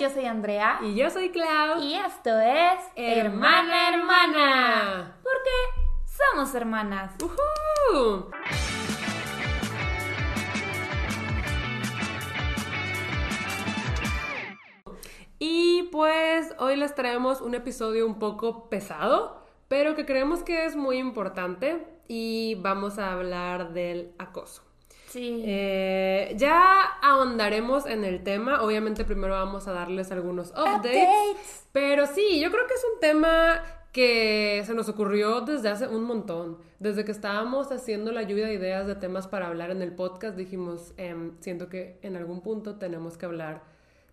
Yo soy Andrea. Y yo soy Clau. Y esto es Hermana Hermana. Porque somos hermanas. ¡Uhú! Y pues hoy les traemos un episodio un poco pesado, pero que creemos que es muy importante y vamos a hablar del acoso. Sí. Eh, ya ahondaremos en el tema. Obviamente primero vamos a darles algunos updates, Updates. Pero sí, yo creo que es un tema que se nos ocurrió desde hace un montón. Desde que estábamos haciendo la lluvia de ideas de temas para hablar en el podcast, dijimos, em, siento que en algún punto tenemos que hablar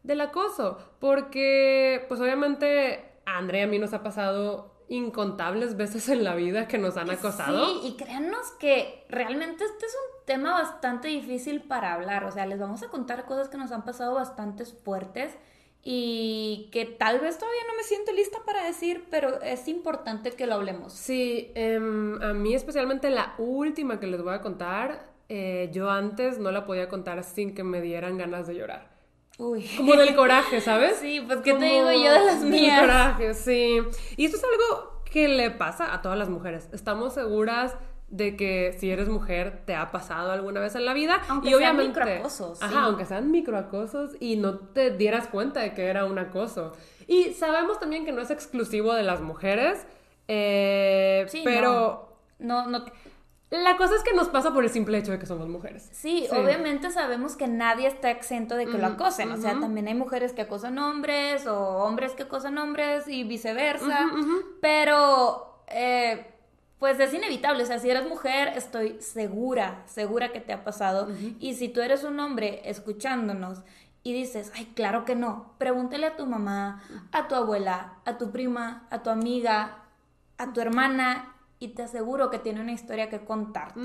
del acoso. Porque, pues obviamente, a Andrea y a mí nos ha pasado incontables veces en la vida que nos han acosado. Sí, y créannos que realmente este es un tema bastante difícil para hablar. O sea, les vamos a contar cosas que nos han pasado bastante fuertes y que tal vez todavía no me siento lista para decir, pero es importante que lo hablemos. Sí, em, a mí especialmente la última que les voy a contar, eh, yo antes no la podía contar sin que me dieran ganas de llorar. Uy. Como del coraje, ¿sabes? Sí, pues qué te digo yo de las del mías. coraje, sí. Y esto es algo que le pasa a todas las mujeres. Estamos seguras de que si eres mujer te ha pasado alguna vez en la vida Aunque y sean obviamente microacosos, ajá sí. aunque sean microacosos y no te dieras cuenta de que era un acoso y sabemos también que no es exclusivo de las mujeres eh, Sí, pero No, no. La cosa es que nos pasa por el simple hecho de que somos mujeres Sí, obviamente sabemos que nadie está exento de que lo Ujú, acosen. O sea, también hay mujeres que acosan hombres o hombres que acosan hombres y viceversa. Pero, eh, pues es inevitable. O sea, si eres mujer, estoy segura, segura que te ha pasado. Y si tú eres un hombre escuchándonos y dices, ay, claro que no, pregúntale a tu mamá, a tu abuela, a tu prima, a tu amiga, a tu hermana. Y te aseguro que tiene una historia que contarte.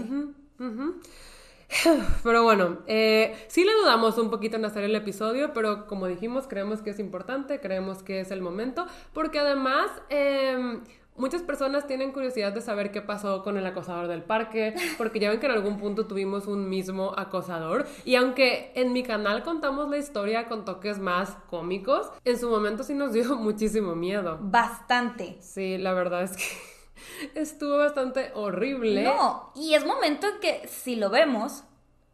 Pero bueno, eh, sí le dudamos un poquito en hacer el episodio, pero como dijimos, creemos que es importante, creemos que es el momento, porque además em, muchas personas tienen curiosidad de saber qué pasó con el acosador del parque, porque ya ven que en algún punto tuvimos un mismo acosador, y aunque en mi canal contamos la historia con toques más cómicos, en su momento sí nos dio muchísimo miedo. Bastante. Sí, la verdad es que estuvo bastante horrible. No, y es momento en que si lo vemos,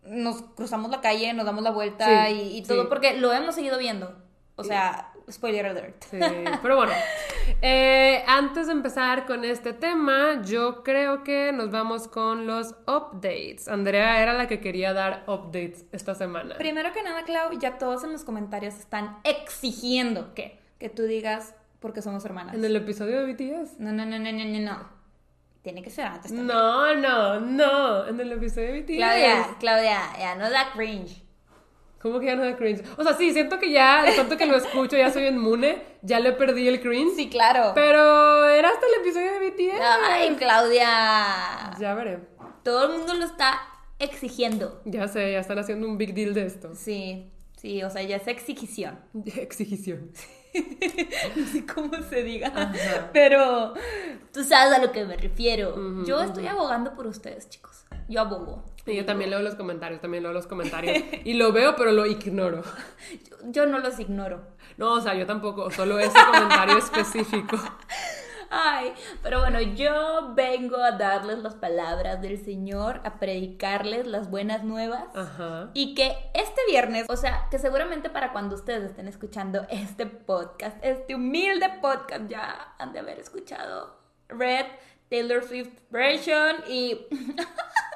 nos cruzamos la calle, nos damos la vuelta Sí, y, y todo, sí. porque lo hemos seguido viendo. O sea, spoiler alert. Sí, pero bueno, eh, antes de empezar con este tema, yo creo que nos vamos con los updates. Andrea era la que quería dar updates esta semana. Primero que nada, Clau, ya todos en los comentarios están exigiendo que, que tú digas porque somos hermanas. En el episodio de BTS. No, no, no, no, no, no, no. Tiene que ser antes también. No, no, no, en el episodio de BTS. Claudia, Claudia, ya no da cringe. ¿Cómo que ya no da cringe? O sea, sí, siento que ya, de tanto que lo escucho, ya soy inmune, ya le perdí el cringe. Sí, claro. Pero era hasta el episodio de BTS. Ay, Claudia. Ya veré. Todo el mundo lo está exigiendo. Ya sé, ya están haciendo un big deal de esto. Sí, sí, o sea, ya es exigición. Exigición. No sé cómo se diga, Ajá. pero tú sabes a lo que me refiero. Yo estoy abogando por ustedes, chicos. Yo abogo. Y yo también leo los comentarios, también leo los comentarios. Y lo veo, pero lo ignoro. Yo, yo no los ignoro. No, o sea, yo tampoco, solo ese comentario específico. Ay, pero bueno, yo vengo a darles las palabras del Señor, a predicarles las buenas nuevas. Ajá. Y que este viernes, o sea, que seguramente para cuando ustedes estén escuchando este podcast, este humilde podcast, ya han de haber escuchado Red, Taylor Swift version y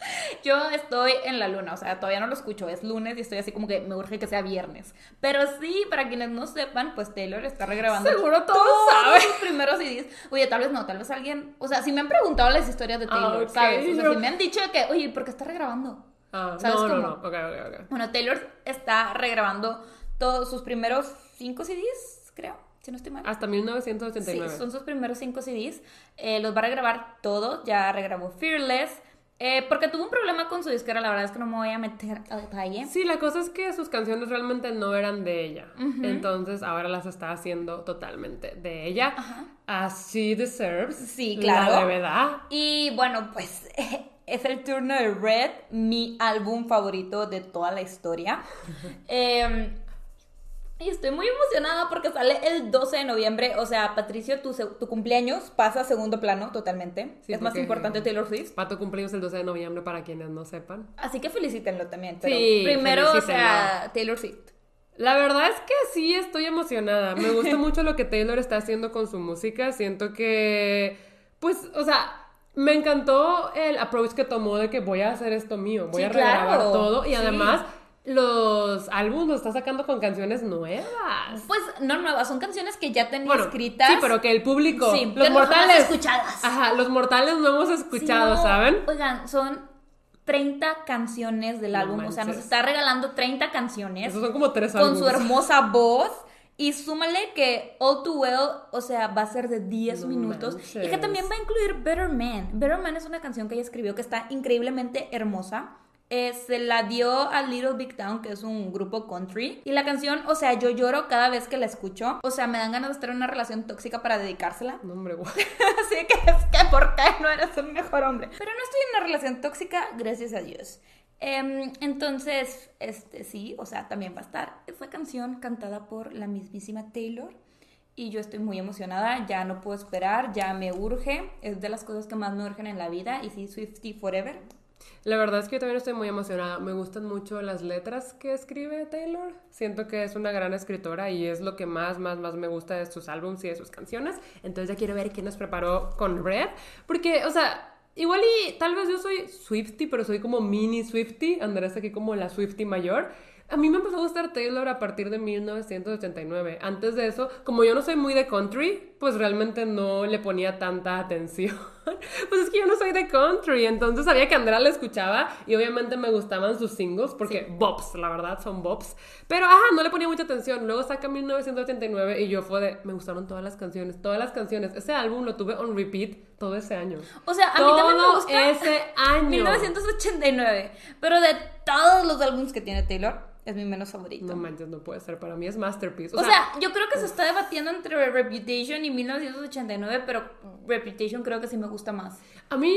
yo estoy en la luna, o sea, todavía no lo escucho, es lunes y estoy así como que me urge que sea viernes. Pero sí, para quienes no sepan, pues Taylor está regrabando Seguro todos saben. sus primeros CDs. Oye, tal vez no, tal vez alguien, o sea, si me han preguntado las historias de Taylor, ok, ¿sabes? O sea, yo- si me han dicho que, oye, ¿por qué está regrabando? Ah, ¿Sabes no, no, cómo? no. Ok, ok, ok. Bueno, Taylor está regrabando todos sus primeros cinco CDs, creo, si no estoy mal. Hasta Sí, 1989. son sus primeros cinco CDs. Eh, los va a regrabar todo. Ya regrabó Fearless. Eh, porque tuvo un problema con su disquera. La verdad es que no me voy a meter a detalle. Sí, la cosa es que sus canciones realmente no eran de ella. Entonces ahora las está haciendo totalmente de ella. As she deserves. Sí, claro. La de verdad. Y bueno, pues es el turno de Red, mi álbum favorito de toda la historia. Eh, Y estoy muy emocionada porque sale el 12 de noviembre. O sea, Patricio, tu, tu cumpleaños pasa a segundo plano totalmente. Sí, es más importante Taylor Swift. Pato cumpleaños el 12 de noviembre para quienes no sepan. Así que felicítenlo también. Pero Sí, primero, o sea, Taylor Swift. La verdad es que sí estoy emocionada. Me gusta mucho lo que Taylor está haciendo con su música. Siento que, pues, o sea, me encantó el approach que tomó de que voy a hacer esto mío, voy Sí, a regrabar claro. todo. Y Sí. Los álbumes los está sacando con canciones nuevas. Pues no nuevas, son canciones que ya tenía Bueno, escritas. sí, pero que el público, Sí, los mortales, escuchadas. ajá, los mortales no hemos Sí, escuchado, no, ¿saben? Oigan, son 30 canciones del No álbum. O sea, nos está regalando 30 canciones Esos son como tres con álbumes. su hermosa voz. Y súmale que All Too Well, o sea, va a ser de 10 No minutos. Y que también va a incluir Better Man. Better Man es una canción que ella escribió que está increíblemente hermosa. Eh, se la dio a Little Big Town, que es un grupo country. Y la canción, o sea, yo lloro cada vez que la escucho. O sea, me dan ganas de estar en una relación tóxica para dedicársela. No, hombre, guau. Así que es que, ¿por qué no eres un mejor hombre? Pero no estoy en una relación tóxica, gracias a Dios. Em, entonces, este sí, o sea, también va a estar esa canción cantada por la mismísima Taylor. Y yo estoy muy emocionada, ya no puedo esperar, ya me urge. Es de las cosas que más me urgen en la vida. Y sí, Swifty Forever. La verdad es que yo también estoy muy emocionada. Me gustan mucho las letras que escribe Taylor. Siento que es una gran escritora y es lo que más, más, más me gusta de sus álbumes y de sus canciones. Entonces ya quiero ver qué nos preparó con Red. Porque, o sea, igual y tal vez yo soy Swifty, pero soy como mini Swifty. Andrés aquí como la Swifty mayor. A mí me empezó a gustar Taylor a partir de 1989. Antes de eso, como yo no soy muy de country, pues realmente no le ponía tanta atención. Pues es que yo no soy de country, entonces sabía que Andrea la escuchaba y obviamente me gustaban sus singles porque bops, la verdad, son bops. Pero ajá, no le ponía mucha atención. Luego saca 1989 y yo fue de, me gustaron todas las canciones, todas las canciones. Ese álbum lo tuve on repeat todo ese año. O sea, a mí también me gusta ese año. 1989. Pero de todos los álbumes que tiene Taylor, es mi menos favorito. No manches, no puede ser. Para mí es masterpiece. O sea, yo creo que se está debatiendo entre Reputation y 1989, pero Reputation creo que sí me gusta más. A mí,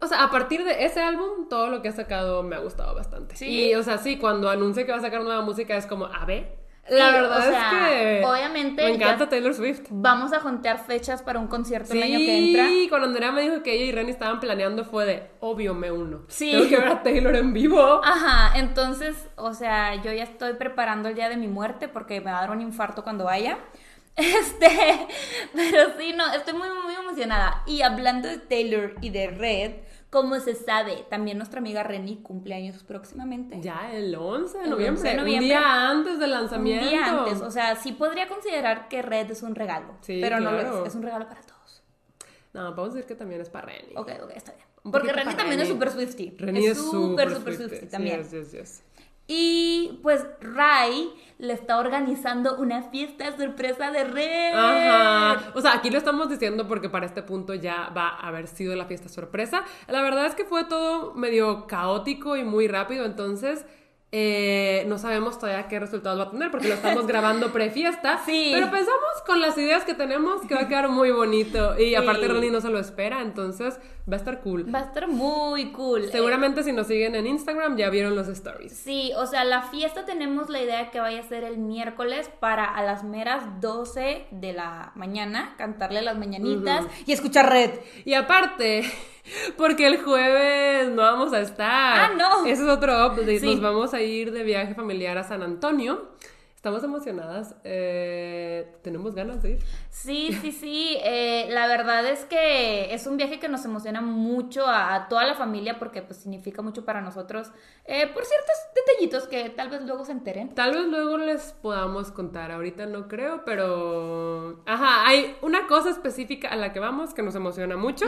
o sea, a partir de ese álbum, todo lo que ha sacado me ha gustado bastante. Sí. Y, o sea, sí, cuando anuncia que va a sacar nueva música es como, a ver. La Sí, verdad o sea, es que. obviamente Me encanta Taylor Swift. Vamos a juntear fechas para un concierto el año que Sí, entra. cuando Andrea me dijo que ella y Renny estaban planeando fue de, obvio, me uno. Sí. Tengo que ver a Taylor en vivo. Ajá, entonces, o sea, yo ya estoy preparando el día de mi muerte porque me va a dar un infarto cuando vaya. Este, pero sí, no, estoy muy, muy emocionada. Y hablando de Taylor y de Red, como se sabe, también nuestra amiga Renny cumple años próximamente. Ya el 11 de El noviembre. 11 de Un noviembre. día antes del Un lanzamiento. día antes, o sea, sí podría considerar que Red es un regalo, Sí, pero no claro. lo es, es un regalo para todos. No, podemos decir que también es para Renny. Ok, ok, está bien. Un Porque Renny para también es Renny. súper Swifty. Renny es súper, súper. Swifty Sí, también. yes, yes, yes. Y pues Rai le está organizando una fiesta sorpresa de Red. Ajá. O sea, aquí lo estamos diciendo porque para este punto ya va a haber sido la fiesta sorpresa. La verdad es que fue todo medio caótico y muy rápido, entonces eh, no sabemos todavía qué resultados va a tener porque lo estamos grabando prefiesta. Sí. Pero pensamos con las ideas que tenemos que va a quedar muy bonito. Y aparte Ronnie no se lo espera, entonces va a estar cool. Va a estar muy cool. Seguramente si nos siguen en Instagram ya vieron los stories. Sí, o sea, la fiesta tenemos la idea que vaya a ser el miércoles para a las meras 12 de la mañana cantarle las mañanitas y escuchar Red. Y aparte, porque el jueves no vamos a estar. Ah, no. Ese es otro update. Sí. Nos vamos a ir de viaje familiar a San Antonio. Estamos emocionadas. eh, tenemos ganas de ir. Sí, sí, sí. eh, la verdad es que es un viaje que nos emociona mucho a, a toda la familia porque pues significa mucho para nosotros eh, por ciertos detallitos que tal vez luego se enteren. Tal vez luego les podamos contar. Ahorita no creo, pero. Ajá, hay una cosa específica a la que vamos que nos emociona mucho.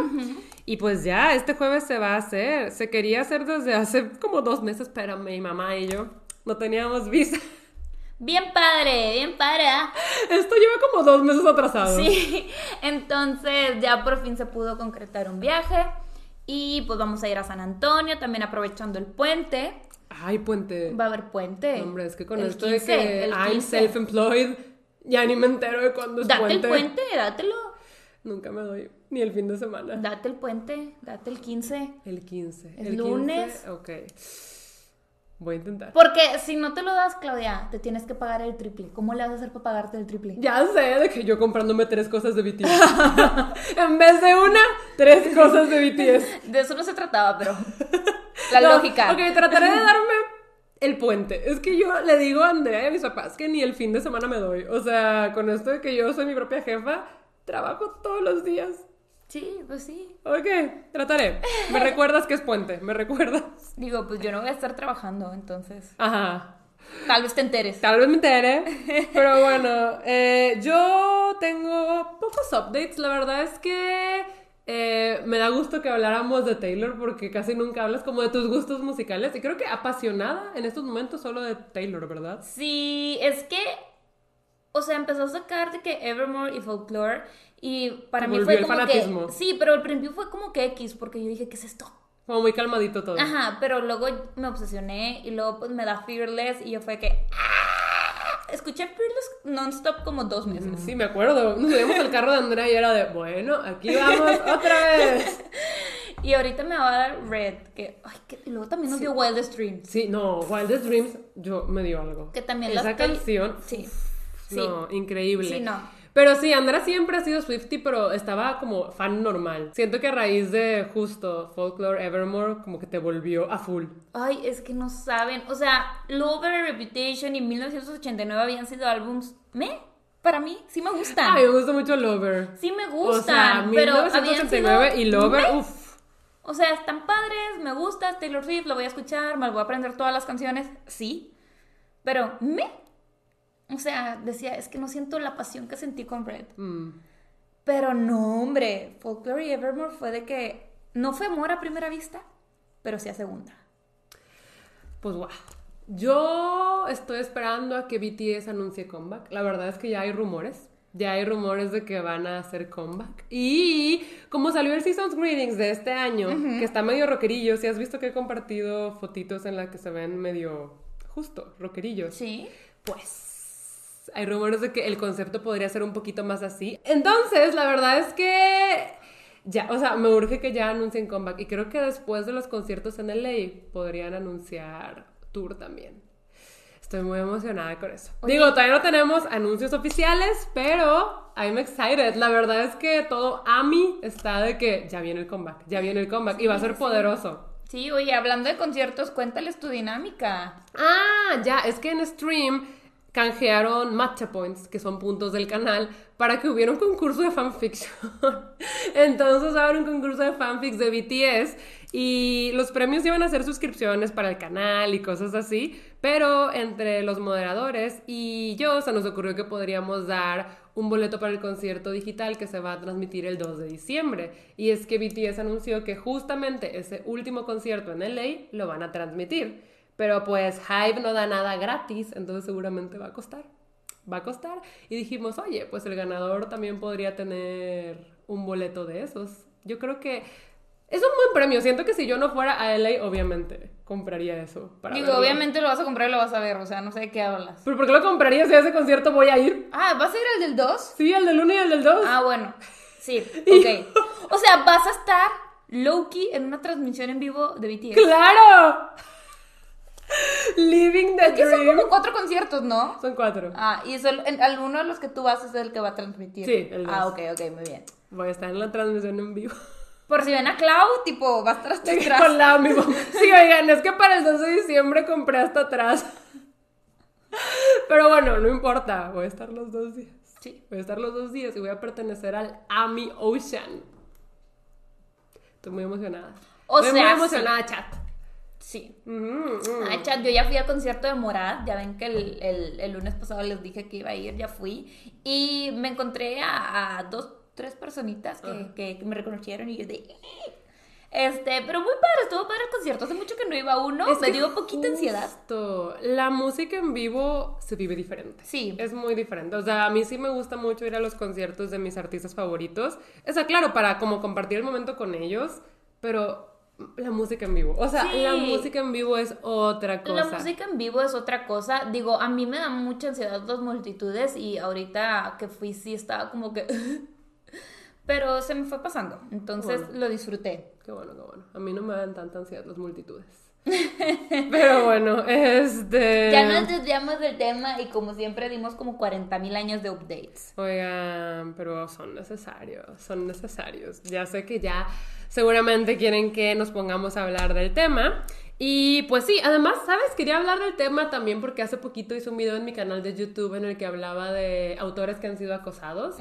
Y pues ya, este jueves se va a hacer. Se quería hacer desde hace como dos meses, pero mi mamá y yo no teníamos visa. Bien padre, bien padre. ¿ah? Esto lleva como dos meses atrasado. Sí, entonces ya por fin se pudo concretar un viaje y pues vamos a ir a San Antonio, también aprovechando el puente. Ay, puente. Va a haber puente. Hombre, es que con El esto 15, de que I'm 15. self-employed, ya ni me entero de cuándo es Date puente. el puente, dátelo. Nunca me doy ni el fin de semana. Date el puente, date el 15. El 15. Es el lunes. 15, ok. Voy a intentar. Porque si no te lo das, Claudia, te tienes que pagar el triple. ¿Cómo le vas a hacer para pagarte el triple? Ya sé, de que yo comprándome tres cosas de BTS. en vez de una, tres cosas de BTS. De eso no se trataba, pero la No, lógica. Ok, trataré de darme el puente. Es que yo le digo a Andrea y a mis papás que ni el fin de semana me doy. O sea, con esto de que yo soy mi propia jefa, trabajo todos los días. Sí, pues sí. Ok, trataré. Me recuerdas que es puente, me recuerdas. Digo, pues yo no voy a estar trabajando, entonces. Ajá. Tal vez te enteres. Tal vez me entere, pero bueno, eh, yo tengo pocos updates. La verdad es que eh, me da gusto que habláramos de Taylor porque casi nunca hablas como de tus gustos musicales y creo que apasionada en estos momentos solo de Taylor, ¿verdad? Sí, es que. O sea, empezó a sacar de que Evermore y Folklore. Y para mí fue el como fanatismo. que. Sí, pero al principio fue como que X, porque yo dije, ¿qué es esto? Como muy calmadito todo. Ajá, pero luego me obsesioné y luego pues me da Fearless y yo fue que. ¡ah! Escuché Fearless non-stop como dos meses. Sí, me acuerdo. Nos subimos al carro de Andrea y era de, bueno, aquí vamos otra vez. Y ahorita me va a dar Red, que. Ay, que y luego también nos dio Wildest Dreams. Sí, no, Wildest Dreams, yo me dio algo. Que también la Esa canción, Sí. Sí. no, increíble. Sí, no. Pero sí, Andrea siempre ha sido Swifty, pero estaba como fan normal. Siento que a raíz de justo Folklore Evermore, como que te volvió a full. Ay, es que no saben. O sea, Lover, Reputation y 1989 habían sido álbums. ¿Me? Para mí, sí me gustan. Ay, me gusta mucho Lover. sí me O gustan. sea, pero habían 1989 sido- y Lover, ¿Me? uff. O sea, están padres, me gusta Taylor Swift, lo voy a escuchar, me voy a aprender todas las canciones, sí. Pero, ¿me? O sea, decía, es que no siento la pasión que sentí con Red. Mm. Pero no, hombre, Folklore y Evermore fue de que no fue amor a primera vista, pero sí a segunda. Pues guau. Yo estoy esperando a que BTS anuncie comeback. La verdad es que ya hay rumores. Ya hay rumores de que van a hacer comeback. Y como salió el Seasons Greetings de este año, que está medio rockerillo, si has visto que he compartido fotitos en las que se ven medio justo, rockerillos. Sí. Pues hay rumores de que el concepto podría ser un poquito más así. Entonces, la verdad es que ya, o sea, me urge que ya anuncien comeback y creo que después de los conciertos en LA podrían anunciar tour también. Estoy muy emocionada con eso. Oye. Digo, todavía no tenemos anuncios oficiales, pero I'm excited. La verdad es que todo a mí está de que ya viene el comeback, ya viene el comeback y va a ser poderoso. Sí, oye, hablando de conciertos, cuéntales tu dinámica. Ah, ya, es que en stream canjearon matcha points, que son puntos del canal, para que hubiera un concurso de fanfiction. Entonces va a haber un concurso de fanfics de BTS y los premios iban a ser suscripciones para el canal y cosas así, pero entre los moderadores y yo se nos ocurrió que podríamos dar un boleto para el concierto digital que se va a transmitir el 2 de diciembre. Y es que BTS anunció que justamente ese último concierto en LA lo van a transmitir. Pero pues Hype no da nada gratis, entonces seguramente va a costar. Va a costar. Y dijimos, oye, pues el ganador también podría tener un boleto de esos. Yo creo que es un buen premio. Siento que si yo no fuera a LA, obviamente compraría eso. Para Digo, verlo. obviamente lo vas a comprar y lo vas a ver, o sea, no sé de qué hablas. ¿Pero por qué lo compraría si a ese concierto voy a ir? Ah, ¿vas a ir al del 2? Sí, el del 1 y el del 2. Ah, bueno. Sí, ok. O sea, vas a estar low-key en una transmisión en vivo de BTS. ¡Claro! Living the Es que son dream. como cuatro conciertos, ¿no? Son cuatro. Ah, y en, alguno de los que tú vas es el que va a transmitir. Sí, el Ah, ok, ok, muy bien. Voy a estar en la transmisión en vivo. Por si ven a Clau, tipo, va a estar hasta atrás. Con la amigo. Sí, oigan, es que para el 2 de diciembre compré hasta atrás. Pero bueno, no importa. Voy a estar los dos días. Sí. Voy a estar los dos días y voy a pertenecer al Ami Ocean. Estoy muy emocionada. O Estoy sea, muy emocionada, chat. Sí. Ujú, ujú. Ah, chat, yo ya fui al concierto de Morad, ya ven que el, el- el lunes pasado les dije que iba a ir, ya fui, y me encontré a, a dos, tres personitas que, que- que me reconocieron y yo de... Este, pero muy padre, estuvo padre el concierto, hace mucho que no iba a uno, Es me dio poquita ansiedad. La música en vivo se vive diferente. Sí. Es muy diferente. O sea, a mí sí me gusta mucho ir a los conciertos de mis artistas favoritos. O sea, claro, para como compartir el momento con ellos, pero la música en vivo. O sea, Sí. la música en vivo es otra cosa. La música en vivo es otra cosa. Digo, a mí me da mucha ansiedad las multitudes y ahorita que fui sí estaba como que... Pero se me fue pasando. Entonces Bueno. lo disfruté. Qué bueno, qué bueno. A mí no me dan tanta ansiedad las multitudes. Pero bueno, este... Ya nos desviamos del tema y como siempre dimos como 40 mil años de updates. Oigan, pero son necesarios, son necesarios. Ya sé que ya seguramente quieren que nos pongamos a hablar del tema. Y pues sí, además, ¿sabes? Quería hablar del tema también porque hace poquito hice un video en mi canal de YouTube en el que hablaba de autores que han sido acosados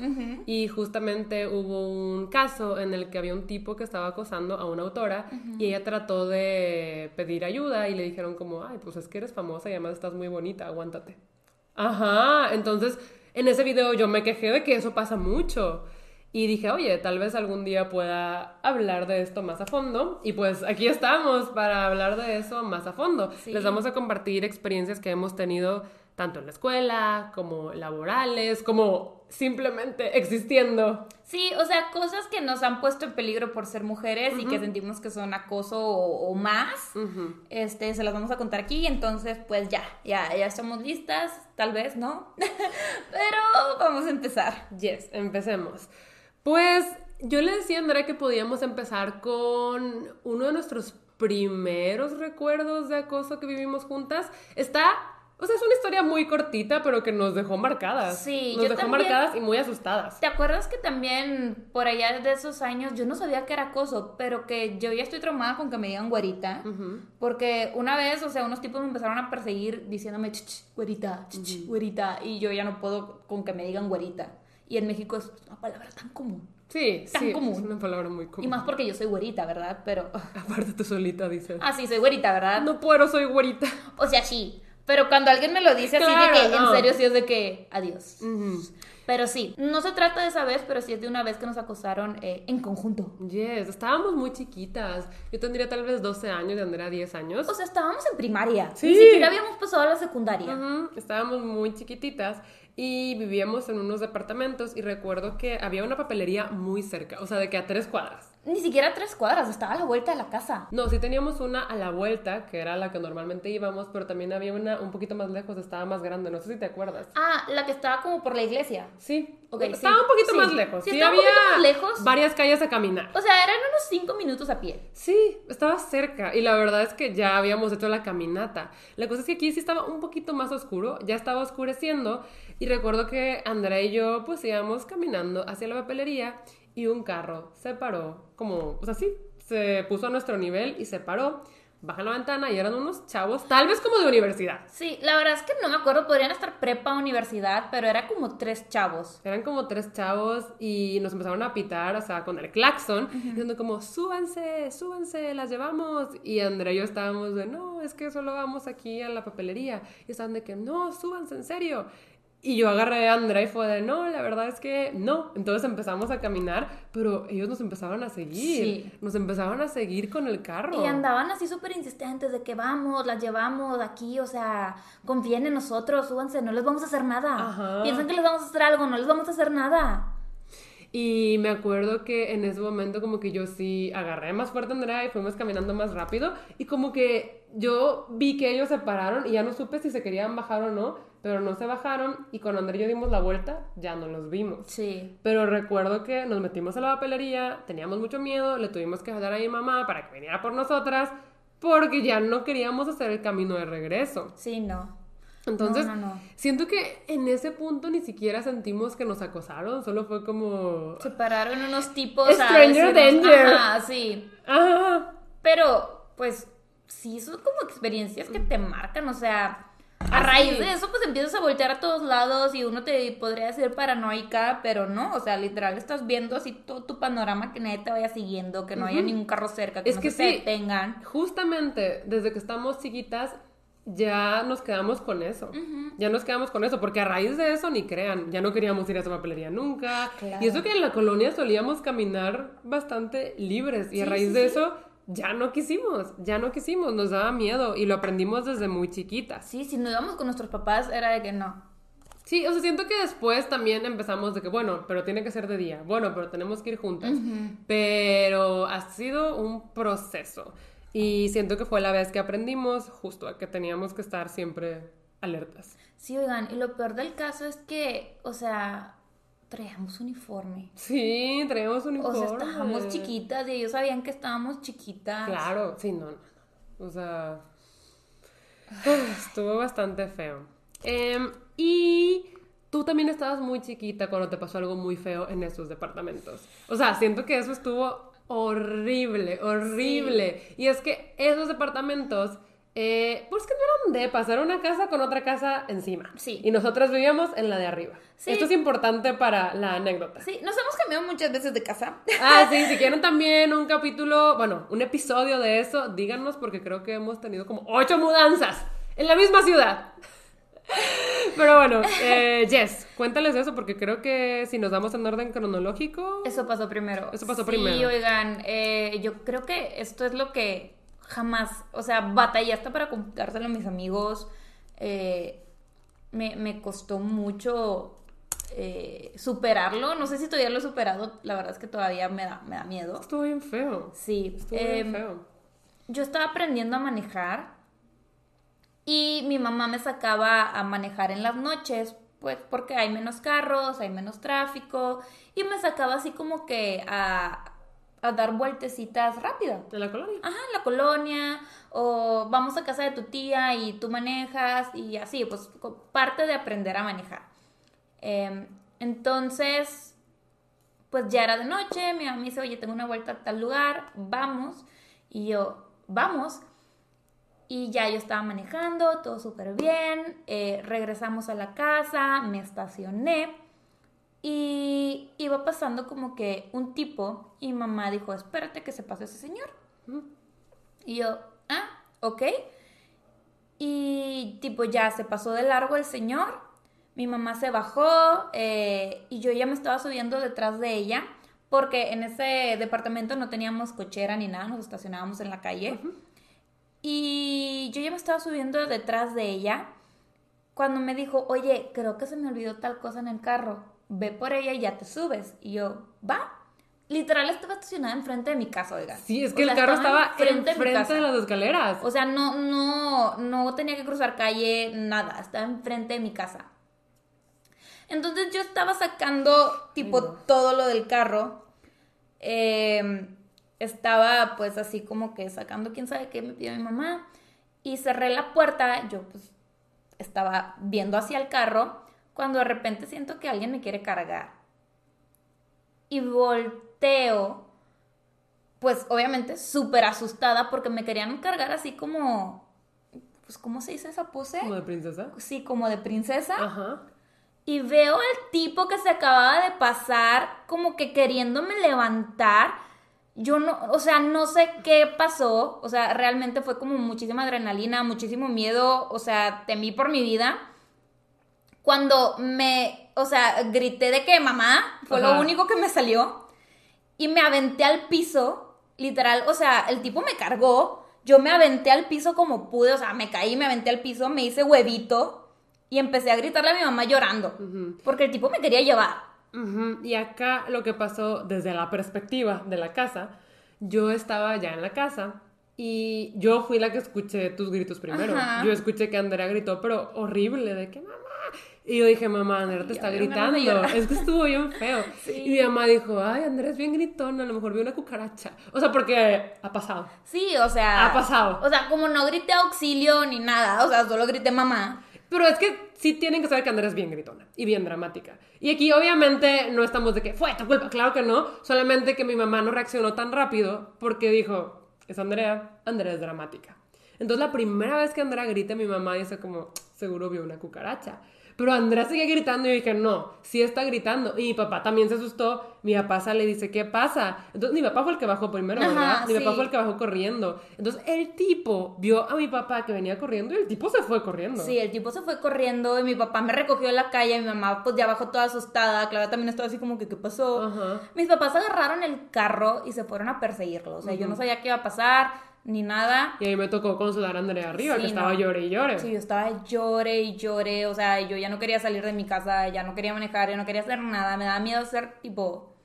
y justamente hubo un caso en el que había un tipo que estaba acosando a una autora y ella trató de pedir ayuda y le dijeron como, ay, pues es que eres famosa y además estás muy bonita, aguántate. Ajá, entonces en ese video yo me quejé de que eso pasa mucho. Y dije, oye, tal vez algún día pueda hablar de esto más a fondo. Y pues aquí estamos para hablar de eso más a fondo. Les vamos a compartir experiencias que hemos tenido tanto en la escuela, como laborales, como simplemente existiendo. Sí, o sea, cosas que nos han puesto en peligro por ser mujeres y que sentimos que son acoso o, más, este, se las vamos a contar aquí, entonces pues ya, ya, ya estamos listas, tal vez, ¿no? Pero vamos a empezar. Yes, empecemos. Pues yo le decía a Andrea que podíamos empezar con uno de nuestros primeros recuerdos de acoso que vivimos juntas. Está, o sea, es una historia muy cortita, pero que nos dejó marcadas. Sí, nos dejó marcadas y muy asustadas. ¿Te acuerdas que también por allá de esos años yo no sabía que era acoso, pero que yo ya estoy traumada con que me digan güerita? Porque una vez, o sea, unos tipos me empezaron a perseguir diciéndome, ch, güerita, ch, güerita, y yo ya no puedo con que me digan güerita. Y en México es una palabra tan común. Sí, tan sí, común. es una palabra muy común. Y más porque yo soy güerita, ¿verdad? Pero... Aparte tú solita dices. Ah, sí, soy güerita, ¿verdad? No puedo, soy güerita. O sea, sí. Pero cuando alguien me lo dice así de que, en serio, sí es de que, adiós. Pero sí, no se trata de esa vez, pero sí es de una vez que nos acosaron eh, en conjunto. Yes, estábamos muy chiquitas. Yo tendría tal vez 12 años, de Andrea 10 años. O sea, estábamos en primaria. Sí. Ni siquiera habíamos pasado a la secundaria. Estábamos muy chiquititas y vivíamos en unos departamentos y recuerdo que había una papelería muy cerca, o sea, de que a tres cuadras. Ni siquiera tres cuadras, estaba a la vuelta de la casa. No, sí teníamos una a la vuelta, que era la que normalmente íbamos, pero también había una un poquito más lejos, estaba más grande, no sé si te acuerdas. Ah, la que estaba como por la iglesia. Sí. Okay, estaba un poquito más lejos. Sí, había más lejos. Varias calles a caminar. O sea, eran unos cinco minutos a pie. Sí, estaba cerca. Y la verdad es que ya habíamos hecho la caminata. La cosa es que aquí sí estaba un poquito más oscuro, ya estaba oscureciendo. Y recuerdo que Andrea y yo pues íbamos caminando hacia la papelería y un carro se paró, como, o sea, sí, se puso a nuestro nivel y se paró. Baja la ventana y eran unos chavos, tal vez como de universidad. Sí, la verdad es que no me acuerdo, podrían estar prepa universidad, pero era como tres chavos. Eran como tres chavos y nos empezaron a pitar, o sea, con el claxon, diciendo como, súbanse, súbanse, las llevamos. Y Andrea y yo estábamos de, no, es que solo vamos aquí a la papelería. Y estaban de que, no, súbanse, en serio. Y yo agarré a Andrea y fue de, no, la verdad es que no. Entonces empezamos a caminar, pero ellos nos empezaron a seguir. Nos empezaron a seguir con el carro. Y andaban así súper insistentes de que vamos, las llevamos aquí, o sea, confíen en nosotros, súbanse, no les vamos a hacer nada. Piensan que les vamos a hacer algo, no les vamos a hacer nada. Y me acuerdo que en ese momento como que yo sí agarré más fuerte a Andrea y fuimos caminando más rápido y como que yo vi que ellos se pararon y ya no supe si se querían bajar o no pero no se bajaron y cuando André y yo dimos la vuelta ya no los vimos. Sí. Pero recuerdo que nos metimos a la papelería, teníamos mucho miedo, le tuvimos que hablar a mi mamá para que viniera por nosotras porque ya no queríamos hacer el camino de regreso. Sí, no. Entonces, siento que en ese punto ni siquiera sentimos que nos acosaron, solo fue como... Se pararon unos tipos Stranger Danger. Ajá, sí. Ajá. Pero, pues, sí, son como experiencias que te marcan, o sea a raíz de eso, pues empiezas a voltear a todos lados y uno te podría decir paranoica, pero no, o sea, literal estás viendo así todo tu panorama que nadie te vaya siguiendo, que no haya ningún carro cerca, que es no que se detengan. Justamente, desde que estamos chiquitas, ya nos quedamos con eso. Ya nos quedamos con eso, porque a raíz de eso, ni crean, ya no queríamos ir a esa papelería nunca. Y eso que en la colonia solíamos caminar bastante libres, y a raíz de eso ya no quisimos, ya no quisimos, nos daba miedo y lo aprendimos desde muy chiquitas. Sí, si nos íbamos con nuestros papás era de que no. Sí, o sea, siento que después también empezamos de que, bueno, pero tiene que ser de día, bueno, pero tenemos que ir juntas. Pero ha sido un proceso y siento que fue la vez que aprendimos justo a que teníamos que estar siempre alertas. Sí, oigan, y lo peor del caso es que, o sea, traíamos uniforme. Sí, traíamos uniforme. O sea, estábamos chiquitas y ellos sabían que estábamos chiquitas. Claro, sí, no, no. O sea, estuvo bastante feo. Em, y tú también estabas muy chiquita cuando te pasó algo muy feo en esos departamentos. O sea, siento que eso estuvo horrible, horrible. Y es que esos departamentos eh, pues que no eran depas, era una casa con otra casa encima. Sí. Y nosotros vivíamos en la de arriba. Sí. Esto es importante para la anécdota. Sí, nos hemos cambiado muchas veces de casa. Ah, sí, si quieren también un capítulo, bueno, un episodio de eso, díganos porque creo que hemos tenido como ocho mudanzas en la misma ciudad. Pero bueno, eh, Jess, cuéntales eso porque creo que si nos damos en orden cronológico... Eso pasó primero. Eso pasó Sí, primero. oigan, eh, yo creo que esto es lo que jamás, o sea, batallaste para contárselo a mis amigos. eh, me, me costó mucho eh, superarlo. No sé si todavía lo he superado. La verdad es que todavía me da, me da miedo. Estuvo bien feo. Sí. Estuvo em, bien feo. yo estaba aprendiendo a manejar y mi mamá me sacaba a manejar en las noches, pues porque hay menos carros, hay menos tráfico y me sacaba así como que a, a dar vueltecitas rápido. ¿En la colonia? Ajá, en la colonia, o vamos a casa de tu tía y tú manejas y así, pues parte de aprender a manejar. Em, entonces, pues ya era de noche, mi mamá me dice, oye, tengo una vuelta a tal lugar, vamos. Y yo, vamos. Y ya yo estaba manejando, todo súper bien. eh, regresamos a la casa, me estacioné. Y iba pasando como que un tipo y mamá dijo, espérate que se pase ese señor. Mm. Y yo, ah, ok. Y tipo ya se pasó de largo el señor, mi mamá se bajó eh, y yo ya me estaba subiendo detrás de ella porque en ese departamento no teníamos cochera ni nada, nos estacionábamos en la calle. Y yo ya me estaba subiendo detrás de ella cuando me dijo, oye, creo que se me olvidó tal cosa en el carro, ve por ella y ya te subes. Y yo, va. Literal estaba estacionada enfrente de mi casa, oiga. Sí, es O que el carro estaba enfrente de enfrente las escaleras. O sea, no, no, no tenía que cruzar calle, nada, estaba enfrente de mi casa. Entonces yo estaba sacando tipo no. todo lo del carro. Eh, estaba pues así como que sacando quién sabe qué me pidió mi mamá. Y cerré la puerta, yo pues estaba viendo hacia el carro cuando de repente siento que alguien me quiere cargar. Y volteo, pues obviamente súper asustada porque me querían cargar así como, pues ¿cómo se dice esa pose? Como de princesa. Sí, como de princesa. Ajá. Y veo al tipo que se acababa de pasar como que queriéndome levantar. Yo no, o sea, no sé qué pasó. O sea, realmente fue como muchísima adrenalina, muchísimo miedo. O sea, temí por mi vida. Cuando me, o sea, grité de que mamá fue Ajá. lo único que me salió. Y me aventé al piso, literal. O sea, el tipo me cargó. Yo me aventé al piso como pude. O sea, me caí, me aventé al piso, me hice huevito. Y empecé a gritarle a mi mamá llorando. Porque el tipo me quería llevar. Y acá lo que pasó desde la perspectiva de la casa, yo estaba ya en la casa y yo fui la que escuché tus gritos primero. Ajá. Yo escuché que Andrea gritó, pero horrible, de que mamá. Y yo dije, mamá, Andrea te está gritando. Es que estuvo bien feo. Sí. Y mi mamá dijo, ay, Andrea es bien gritona, a lo mejor vio una cucaracha. O sea, porque ha pasado. Sí, o sea. Ha pasado. O sea, como no grité auxilio ni nada. O sea, solo grité mamá. Pero es que sí tienen que saber que Andrea es bien gritona y bien dramática. Y aquí obviamente no estamos de que fue tu culpa, claro que no. Solamente que mi mamá no reaccionó tan rápido porque dijo, es Andrea, Andrea es dramática. Entonces la primera vez que Andrea grita, mi mamá dice como, seguro vio una cucaracha. Pero Andrea sigue gritando y yo dije, no, sí está gritando. Y mi papá también se asustó. Mi papá sale y dice, ¿qué pasa? Entonces mi papá fue el que bajó primero, Ajá, ¿verdad? Mi papá fue el que bajó corriendo. Entonces el tipo vio a mi papá que venía corriendo y el tipo se fue corriendo. Sí, el tipo se fue corriendo y mi papá me recogió en la calle. Mi mamá, pues ya bajó toda asustada. Clara también estaba así como que, ¿qué pasó? Ajá. Mis papás agarraron el carro y se fueron a perseguirlo. O sea, yo no sabía qué iba a pasar ni nada. Y ahí me tocó consolar a Andrea arriba, Sí, que estaba no. llore y llore. Sí, yo estaba llore y llore, o sea, yo ya no quería salir de mi casa, ya no quería manejar, ya no quería hacer nada, me daba miedo hacer tipo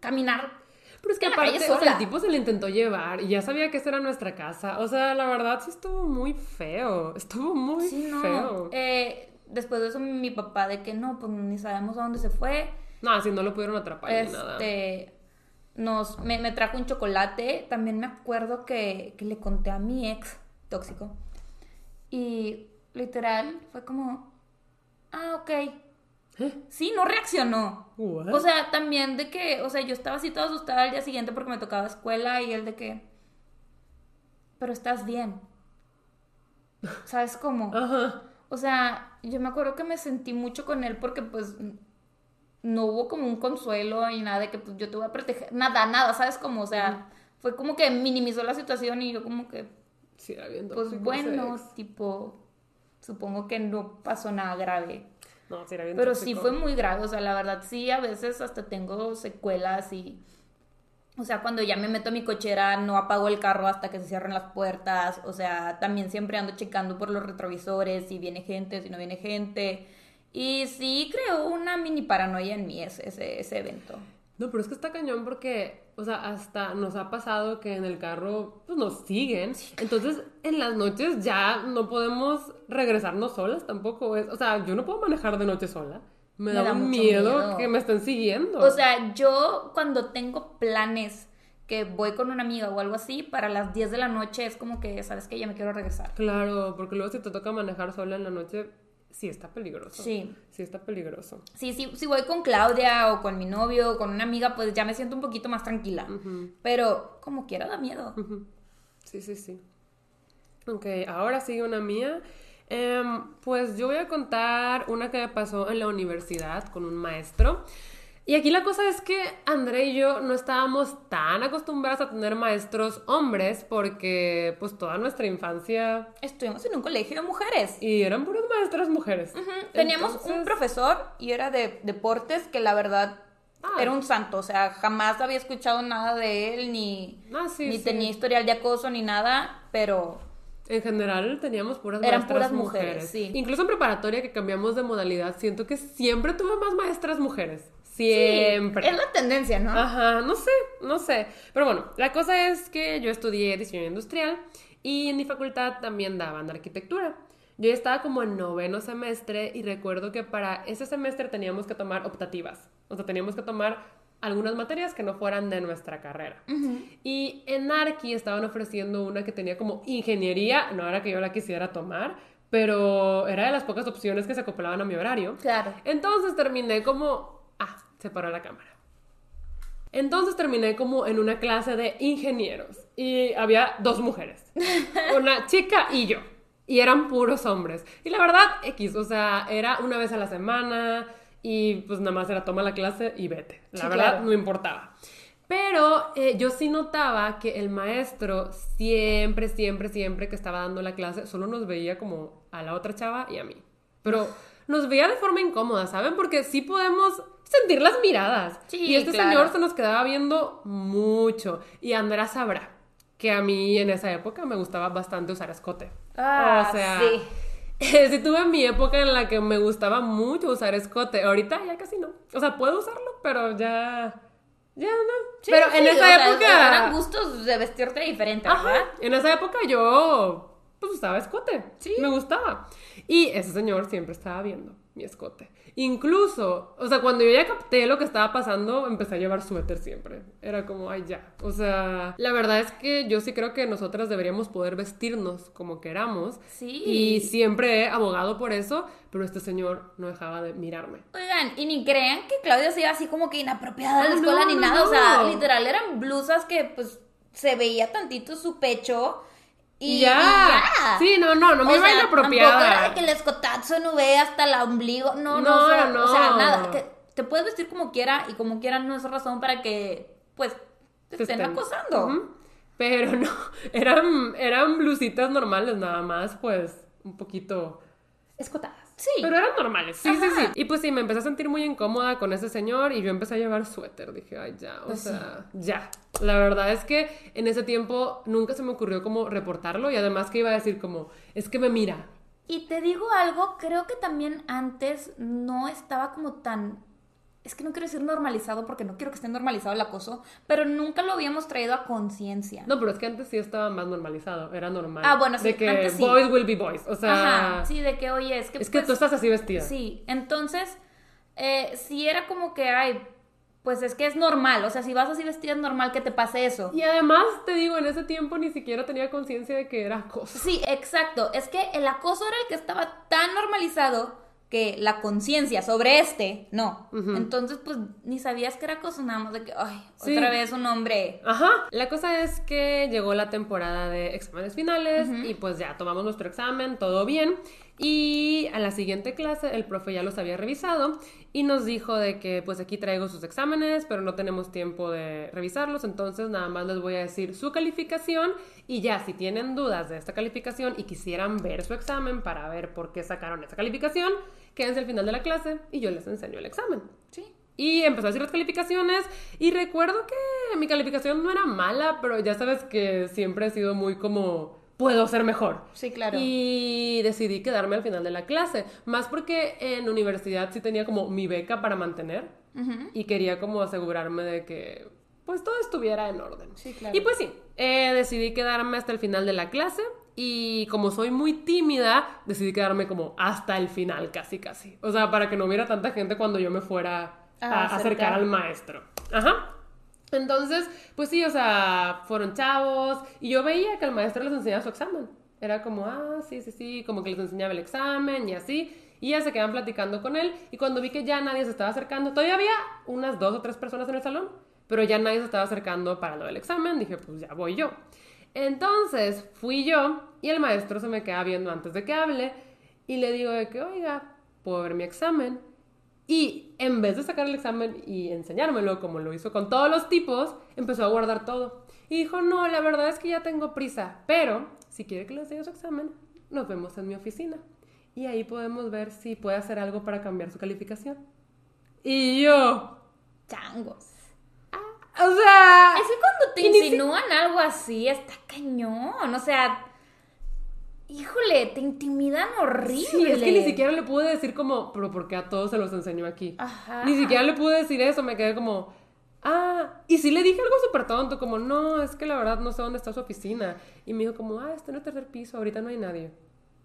caminar. Pero es que aparte, o sea, el tipo se le intentó llevar y ya sabía que esa era nuestra casa. O sea, la verdad sí estuvo muy feo. Estuvo muy Sí, no. feo. Eh, después de eso mi papá de que no, pues ni sabemos a dónde se fue. No, si no lo pudieron atrapar ni nada. Nos, me, me trajo un chocolate. También me acuerdo que, que le conté a mi ex tóxico. Y literal fue como, ah, ok. Sí, no reaccionó. What? O sea, también de que, o sea, yo estaba así toda asustada al día siguiente porque me tocaba escuela y él de que, pero estás bien. ¿Sabes cómo? Ajá. O sea, yo me acuerdo que me sentí mucho con él porque pues no hubo como un consuelo y nada de que pues, yo te voy a proteger, nada, nada, ¿sabes cómo? O sea, fue como que minimizó la situación y yo como que, Sí, bien pues bueno, tipo, supongo que no pasó nada grave. No, sí, era bien Pero sí fue muy grave, o sea, la verdad sí, a veces hasta tengo secuelas y... O sea, cuando ya me meto a mi cochera, no apago el carro hasta que se cierren las puertas. O sea, también siempre ando checando por los retrovisores si viene gente, si no viene gente. Y sí creó una mini paranoia en mí ese, ese, ese evento. No, pero es que está cañón porque, o sea, hasta nos ha pasado que en el carro pues, nos siguen. Entonces, en las noches ya no podemos regresarnos solas tampoco. Es, o sea, yo no puedo manejar de noche sola. Me, Me da, da un miedo. que me estén siguiendo. O sea, yo cuando tengo planes que voy con una amiga o algo así, para las 10 de la noche es como que, ¿sabes que Ya me quiero regresar. Claro, porque luego si te toca manejar sola en la noche, sí está peligroso. Sí. Sí está peligroso. Sí, sí, si voy con Claudia o con mi novio o con una amiga, pues ya me siento un poquito más tranquila. Pero como quiera da miedo. Sí, sí, sí. Ok, ahora sigue una mía. Em, pues yo voy a contar una que me pasó en la universidad con un maestro. Y aquí la cosa es que André y yo no estábamos tan acostumbrados a tener maestros hombres porque pues toda nuestra infancia Estuvimos en un colegio de mujeres. y eran puras maestras mujeres. Teníamos un profesor y era de deportes que la verdad Ah. era un santo. O sea, jamás había escuchado nada de él, ni, Ah, sí, ni sí. tenía historial de acoso ni nada, pero En general teníamos puras Eran maestras puras mujeres, mujeres. sí. Incluso en preparatoria que cambiamos de modalidad, siento que siempre tuve más maestras mujeres. Siempre. Sí, es la tendencia, ¿no? Ajá, no sé, no sé. Pero bueno, la cosa es que yo estudié diseño industrial y en mi facultad también daban arquitectura. Yo ya estaba como en noveno semestre y recuerdo que para ese semestre teníamos que tomar optativas. O sea, teníamos que tomar algunas materias que no fueran de nuestra carrera. Y en Arqui estaban ofreciendo una que tenía como ingeniería, no era que yo la quisiera tomar, pero era de las pocas opciones que se acoplaban a mi horario. Claro. Entonces terminé como... Se paró la cámara. Entonces terminé como en una clase de ingenieros y había dos mujeres, una chica y yo, y eran puros hombres. Y la verdad, X, o sea, era una vez a la semana y pues nada más era toma la clase y vete. La Sí, verdad, claro. no importaba. Pero eh, yo sí notaba que el maestro siempre, siempre, siempre que estaba dando la clase, solo nos veía como a la otra chava y a mí. Pero nos veía de forma incómoda, ¿saben? Porque sí podemos sentir las miradas. Sí, y este claro. señor se nos quedaba viendo mucho. Y Andrea sabrá que a mí en esa época me gustaba bastante usar escote. Ah, o sea, sí. sí tuve mi época en la que me gustaba mucho usar escote. Ahorita ya casi no. O sea, puedo usarlo, pero ya... Ya no. Sí, pero en esa o sea, época... Eran gustos de vestirte diferente, Ajá, ¿verdad? en esa época yo pues usaba escote. Sí. Me gustaba. Y ese señor siempre estaba viendo mi escote. Incluso, o sea, cuando yo ya capté lo que estaba pasando, empecé a llevar suéter siempre. Era como, ay, ya. O sea, la verdad es que yo sí creo que nosotras deberíamos poder vestirnos como queramos. Sí. Y siempre he abogado por eso, pero este señor no dejaba de mirarme. Oigan, y ni crean que Claudia se iba así como que inapropiada de la escuela no, ni no, nada. O sea, no. literal eran blusas que pues se veía tantito su pecho y, Y ya. y ya. Sí, no, no, no me iba inapropiada. Tampoco era que el escotazo no ve hasta el ombligo. No, no, No, o sea, no. o sea, nada. Que te puedes vestir como quiera y como quiera no es razón para que, pues, te, te estén, estén- acosando. Pero no, eran, eran blusitas normales nada más, pues un poquito escotadas. Sí. Pero eran normales, sí, sí, Ajá. sí. Y pues sí, me empecé a sentir muy incómoda con ese señor y yo empecé a llevar suéter. Dije, ay, ya, o Pues sí. sea, ya. La verdad es que en ese tiempo nunca se me ocurrió como reportarlo y además que iba a decir como, es que me mira. Y te digo algo, creo que también antes no estaba como tan... Es que no quiero decir normalizado porque no quiero que esté normalizado el acoso, pero nunca lo habíamos traído a conciencia. No, pero es que antes sí estaba más normalizado, era normal. Ah, bueno, sí, De que antes sí. boys will be boys, o sea... Ajá, sí, de que, oye, es que... Es que pues, tú estás así vestida. Sí, entonces, eh, sí era como que, ay, pues es que es normal, o sea, si vas así vestida es normal que te pase eso. Y además, te digo, en ese tiempo ni siquiera tenía conciencia de que era acoso. Sí, exacto, es que el acoso era el que estaba tan normalizado que la conciencia sobre este, no. Entonces, pues ni sabías que era acoso, nada más de que, ay, otra vez un hombre. Ajá. La cosa es que llegó la temporada de exámenes finales y pues ya tomamos nuestro examen, todo bien. Y a la siguiente clase el profe ya los había revisado y nos dijo de que pues aquí traigo sus exámenes, pero no tenemos tiempo de revisarlos, entonces nada más les voy a decir su calificación y ya si tienen dudas de esta calificación y quisieran ver su examen para ver por qué sacaron esa calificación, quédense al final de la clase y yo les enseño el examen. Sí. Y empezó a decir las calificaciones y recuerdo que mi calificación no era mala, pero ya sabes que siempre he sido muy como puedo ser mejor. Sí, claro. Y decidí quedarme al final de la clase, más porque en universidad sí tenía como mi beca para mantener y quería como asegurarme de que pues todo estuviera en orden. Sí, claro. Y pues sí, eh, decidí quedarme hasta el final de la clase y como soy muy tímida, decidí quedarme como hasta el final, casi, casi. O sea, para que no hubiera tanta gente cuando yo me fuera a, acercar al maestro. Ajá. Entonces, pues sí, o sea, fueron chavos y yo veía que el maestro les enseñaba su examen. Era como, ah, sí, sí, sí, como que les enseñaba el examen y así. Y ya se quedaban platicando con él. Y cuando vi que ya nadie se estaba acercando, todavía había unas dos o tres personas en el salón, pero ya nadie se estaba acercando para lo del examen. Dije, pues ya voy yo. Entonces fui yo y el maestro se me queda viendo antes de que hable y le digo de que, oiga, ¿puedo ver mi examen? Y en vez de sacar el examen y enseñármelo como lo hizo con todos los tipos, empezó a guardar todo. Y dijo, no, la verdad es que ya tengo prisa, pero si quiere que le enseñe su examen, nos vemos en mi oficina. Y ahí podemos ver si puede hacer algo para cambiar su calificación. Y yo... Changos. Ah, o sea... Es que cuando te insinúan algo así, está cañón. O sea híjole, te intimidan horrible. Sí, es que ni siquiera le pude decir como, pero porque a todos se los enseño aquí. Ajá. Ni siquiera le pude decir eso, me quedé como, ah, y sí le dije algo súper tonto, como, no, es que la verdad no sé dónde está su oficina. Y me dijo como, ah, está en el tercer piso, ahorita no hay nadie.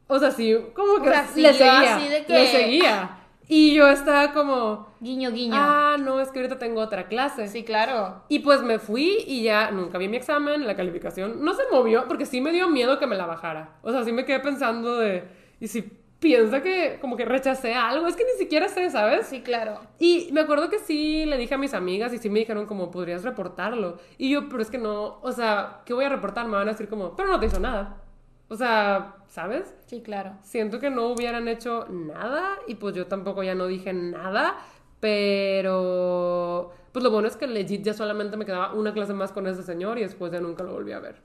O sea, sí, como que le seguía, así de que... le seguía. Y yo estaba como... Guiño, guiño. Ah, no, es que ahorita tengo otra clase. Sí, claro. Y pues me fui y ya nunca vi mi examen, la calificación. No se movió porque sí me dio miedo que me la bajara. O sea, sí me quedé pensando de... ¿Y si piensa que como que rechacé algo? Es que ni siquiera sé, ¿sabes? Sí, claro. Y me acuerdo que sí le dije a mis amigas y sí me dijeron como, podrías reportarlo. Y yo, pero es que no, o sea, ¿qué voy a reportar? Me van a decir como, pero no te hizo nada. O sea, ¿sabes? Sí, claro. Siento que no hubieran hecho nada y pues yo tampoco ya no dije nada, pero pues lo bueno es que legit ya solamente me quedaba una clase más con ese señor y después ya nunca lo volví a ver.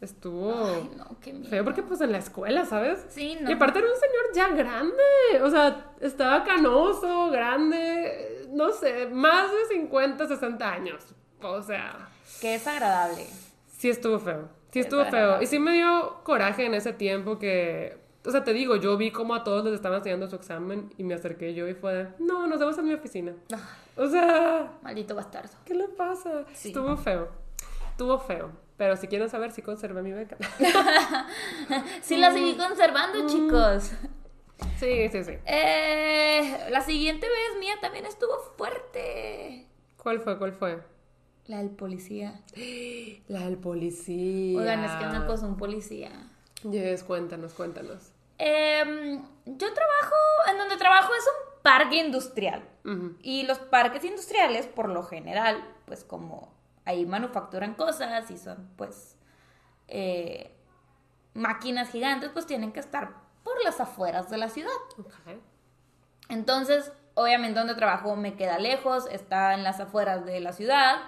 Estuvo Ay, no, qué miedo. feo porque pues en la escuela, ¿sabes? Sí, no. Y aparte era un señor ya grande, o sea, estaba canoso, grande, no sé, más de 50, 60 años. O sea, qué desagradable. Sí estuvo feo. Sí estuvo feo. Y sí me dio coraje en ese tiempo que... O sea, te digo, yo vi como a todos les estaban enseñando su examen y me acerqué yo y fue no, nos vemos en mi oficina. O sea... Maldito bastardo. ¿Qué le pasa? Estuvo feo. Estuvo feo. Pero si quieren saber, si conservé mi beca. sí la seguí conservando, mm. chicos. Sí, sí, sí. Eh, la siguiente vez mía también estuvo fuerte. ¿Cuál fue? ¿Cuál fue? La del policía. La del policía. Oigan, es que me puso un policía. Yes, cuéntanos, cuéntanos. Em, yo trabajo, en donde trabajo es un parque industrial. Y los parques industriales, por lo general, pues como ahí manufacturan cosas y son pues eh, máquinas gigantes, pues tienen que estar por las afueras de la ciudad. Entonces, obviamente donde trabajo me queda lejos, está en las afueras de la ciudad.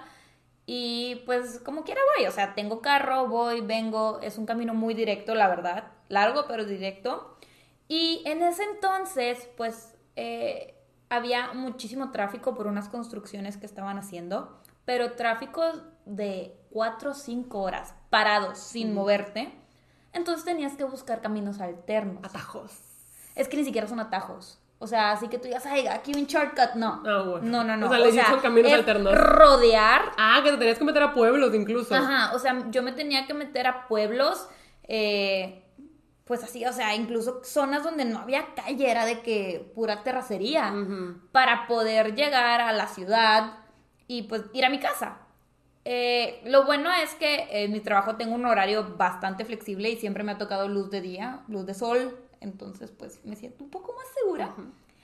Y pues como quiera voy, o sea, tengo carro, voy, vengo, es un camino muy directo, la verdad, largo pero directo. Y en ese entonces, pues eh, había muchísimo tráfico por unas construcciones que estaban haciendo, pero tráfico de 4 o 5 horas parados sin moverte. Entonces tenías que buscar caminos alternos. Atajos. Es que ni siquiera son atajos. O sea, así que tú digas, ay, aquí un shortcut, no. Ah, bueno. No, no, no. O sea, le son caminos alternos. Rodear. Ah, que te tenías que meter a pueblos incluso. Ajá, o sea, yo me tenía que meter a pueblos, eh, pues así, o sea, incluso zonas donde no había calle, era de que pura terracería, para poder llegar a la ciudad y pues ir a mi casa. Eh, lo bueno es que en mi trabajo tengo un horario bastante flexible y siempre me ha tocado luz de día, luz de sol, entonces pues me siento un poco más segura.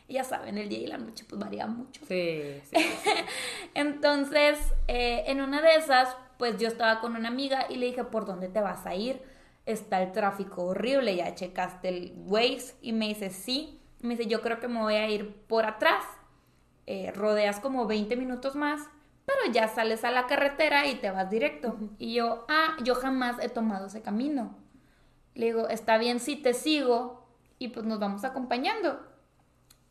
Y ya saben, el día y la noche pues varía mucho. Sí, sí. entonces, eh, en una de esas, pues yo estaba con una amiga y le dije, ¿por dónde te vas a ir? Está el tráfico horrible, ya checaste el Waze y me dice, sí. me dice, yo creo que me voy a ir por atrás. Eh, rodeas como 20 minutos más, pero ya sales a la carretera y te vas directo. Y yo, ah, yo jamás he tomado ese camino. Le digo, está bien si te sigo y pues nos vamos acompañando.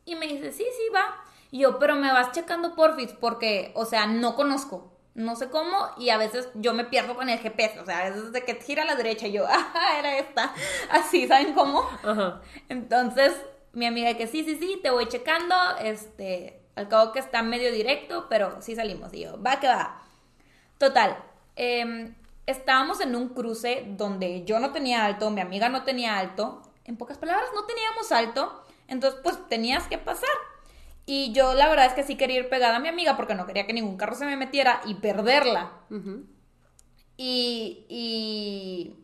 Y me dice, sí, sí, va. Y yo, pero me vas checando porfis porque, o sea, no conozco. No sé cómo y a veces yo me pierdo con el GPS, o sea, a veces de que gira a la derecha y yo, ah, era esta, así, ¿saben cómo? Entonces, mi amiga que sí, sí, sí, te voy checando, este, al cabo que está medio directo, pero sí salimos. Y yo, va que va. Total, em, estábamos en un cruce donde yo no tenía alto, mi amiga no tenía alto. En pocas palabras, no teníamos alto. Entonces, pues tenías que pasar. Y yo la verdad es que sí quería ir pegada a mi amiga porque no quería que ningún carro se me metiera y perderla. y, y,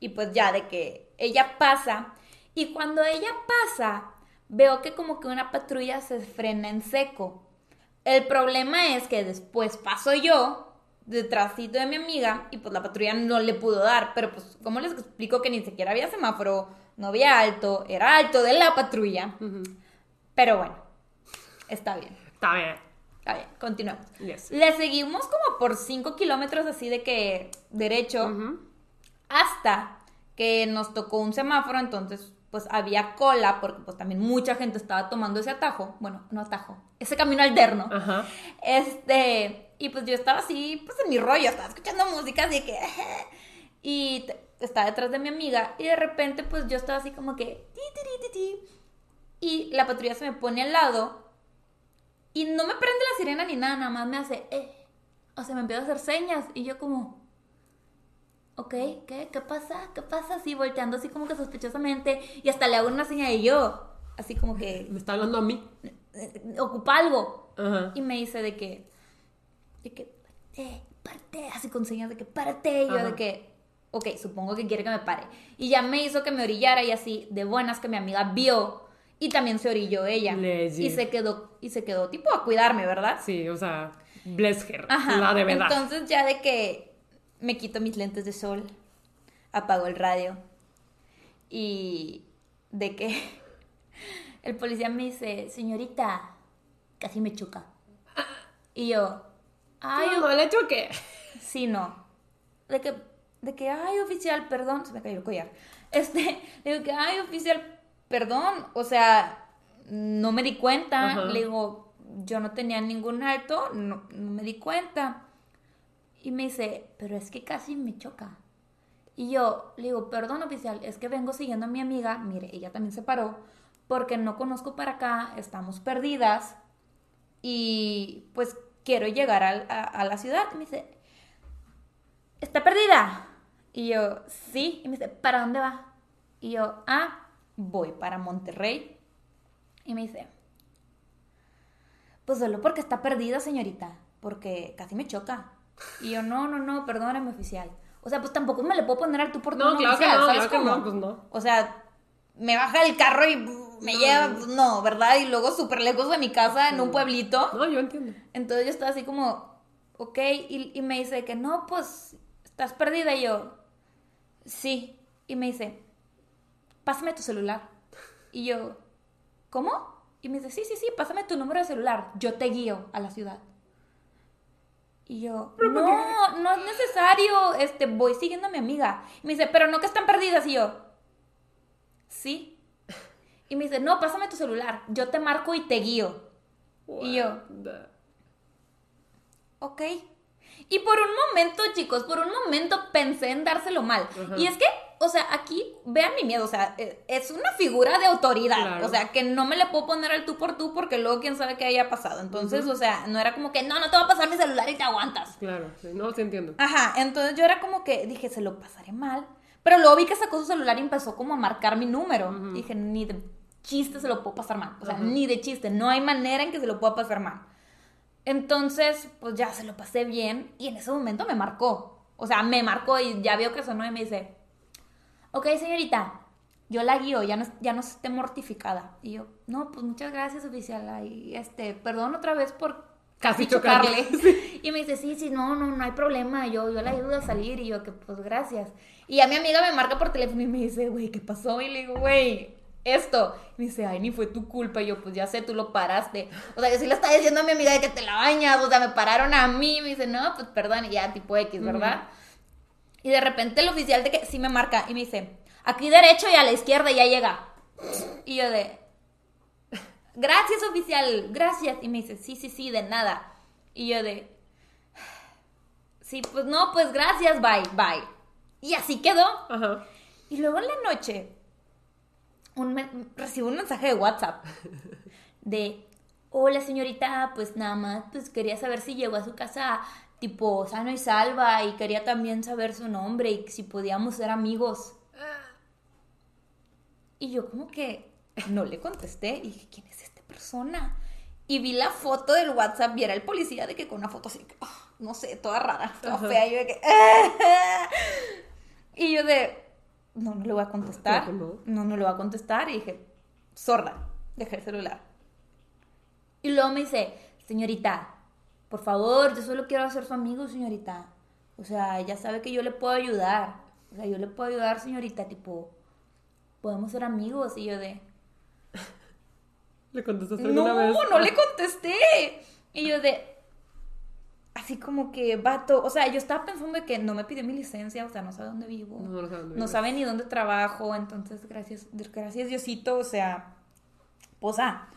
y pues ya de que ella pasa. Y cuando ella pasa, veo que como que una patrulla se frena en seco. El problema es que después paso yo detrásito de mi amiga y pues la patrulla no le pudo dar, pero pues ¿cómo les explico que ni siquiera había semáforo, no había alto, era alto de la patrulla? Pero bueno, está bien. Está bien. Está bien, continuamos. Le seguimos como por 5 kilómetros así de que derecho hasta que nos tocó un semáforo, entonces pues había cola, porque pues también mucha gente estaba tomando ese atajo, bueno, no atajo, ese camino alterno. Ajá. Este, y pues yo estaba así, pues en mi rollo, estaba escuchando música, así que... y estaba detrás de mi amiga, y de repente pues yo estaba así como que... y la patrulla se me pone al lado, y no me prende la sirena ni nada, nada más me hace... Eh, o sea, me empieza a hacer señas, y yo como ok, ¿qué? ¿Qué pasa? ¿Qué pasa? Así volteando así como que sospechosamente y hasta le hago una señal de yo, así como que... Me está hablando a mí. Eh, ocupa algo. Y me dice de que, de que, eh, parte, así con señas de que parte, y yo de que, ok, supongo que quiere que me pare. Y ya me hizo que me orillara y así, de buenas que mi amiga vio. Y también se orilló ella. Y se quedó, y se quedó tipo a cuidarme, ¿verdad? Sí, o sea, bless her, la de verdad. Entonces ya de que me quito mis lentes de sol, apago el radio y de que el policía me dice, señorita, casi me choca. Y yo, ay, no, le choqué. Sí, no. De que, de que, ay, oficial, perdón, se me cayó el collar. Este, digo que, ay, oficial, perdón, o sea, no me di cuenta. Le digo, yo no tenía ningún alto, no me di cuenta. Y me dice, pero es que casi me choca. Y yo le digo, perdón oficial, es que vengo siguiendo a mi amiga, mire, ella también se paró, porque no conozco para acá, estamos perdidas y pues quiero llegar a, la ciudad. Y me dice, ¿está perdida? Y yo, sí. Y me dice, ¿para dónde va? Y yo, ah, voy para Monterrey. Y me dice, pues solo porque está perdida, señorita, porque casi me choca. Y yo, no, no, no, perdóname, oficial. O sea, pues tampoco me le puedo poner al tú por. No, claro oficial, que no, claro que no, pues no. O sea, me baja el carro y me lleva, no, ¿verdad? Y luego súper lejos de mi casa, en un pueblito. No, yo entiendo. Entonces yo estaba así como, ok, y, y me dice que no, pues, estás perdida. Y yo, sí. Y me dice, pásame tu celular. Y yo, ¿cómo? Y me dice, sí, sí, sí, pásame tu número de celular. Yo te guío a la ciudad. Y yo, no, no es necesario, este, voy siguiendo a mi amiga. Y me dice, pero no que están perdidas. Y yo, sí. Y me dice, no, pásame tu celular, yo te marco y te guío. y yo, ok. Y por un momento, chicos, por un momento pensé en dárselo mal. Y es que o sea, aquí vean mi miedo, o sea, e, es una figura de autoridad, o sea, que no me le puedo poner al tú por tú porque luego quién sabe qué haya pasado. Entonces, o sea, no era como que, no, no te va a pasar mi celular y te aguantas. Claro, no te entiendo. Ajá, entonces yo era como que dije, se lo pasaré mal. Pero luego vi que sacó su celular y empezó como a marcar mi número. Dije, ni de chiste se lo puedo pasar mal. O sea, ni de chiste. No hay manera en que se lo pueda pasar mal. Entonces, pues ya se lo pasé bien y en ese momento me marcó. O sea, me marcó y ya vio que sonó y me dice, ok, señorita, yo la guío, ya no, ya no esté mortificada. Y yo, no, pues muchas gracias, oficial. Y este, perdón otra vez por Casi chocarle. Y me dice, sí, sí, no, no, no hay problema, yo, yo la ayudo a salir. Y yo, que pues gracias. Y a mi amiga me marca por teléfono y me dice, güey, ¿qué pasó? Y le digo, güey, esto. Y me dice, ay, ni fue tu culpa. Y yo, pues ya sé, tú lo paraste. O sea, yo sí le estaba diciendo a mi amiga de que te la bañas. O sea, me pararon a mí. Y me dice, no, pues perdón. Y ya, tipo X, ¿verdad? Y de repente el oficial de que sí me marca y me dice, aquí derecho y a la izquierda ya llega. Y yo de, gracias oficial, gracias. Y me dice, sí, sí, sí, de nada. Y yo de, sí, pues no, pues gracias, bye, bye. Y así quedó. Ajá. Y luego en la noche un recibo un mensaje de WhatsApp de, hola señorita, pues nada más, pues quería saber si llegó a su casa tipo sano y salva y quería también saber su nombre y si podíamos ser amigos. Y yo como que no le contesté y dije, ¿quién es esta persona? Y vi la foto del WhatsApp y era el policía de que con una foto así, ah, no sé, toda rara, toda Ajá. fea. Y yo de que... y yo de, no, no le voy a contestar. No. no, no le voy a contestar. Y dije, sorda, dejé el celular. Y luego me dice, señorita, por favor, yo solo quiero ser su amigo, señorita. O sea, ella sabe que yo le puedo ayudar. O sea, yo le puedo ayudar, señorita, tipo, podemos ser amigos. Y yo de, ¿Le contestaste no, vez? no le contesté. Y yo de, así como que, vato, o sea, yo estaba pensando de que no me pidió mi licencia, o sea, no sabe dónde vivo. No, no sabe dónde No sabe ni dónde trabajo, entonces gracias, gracias Diosito, o sea, pues ah.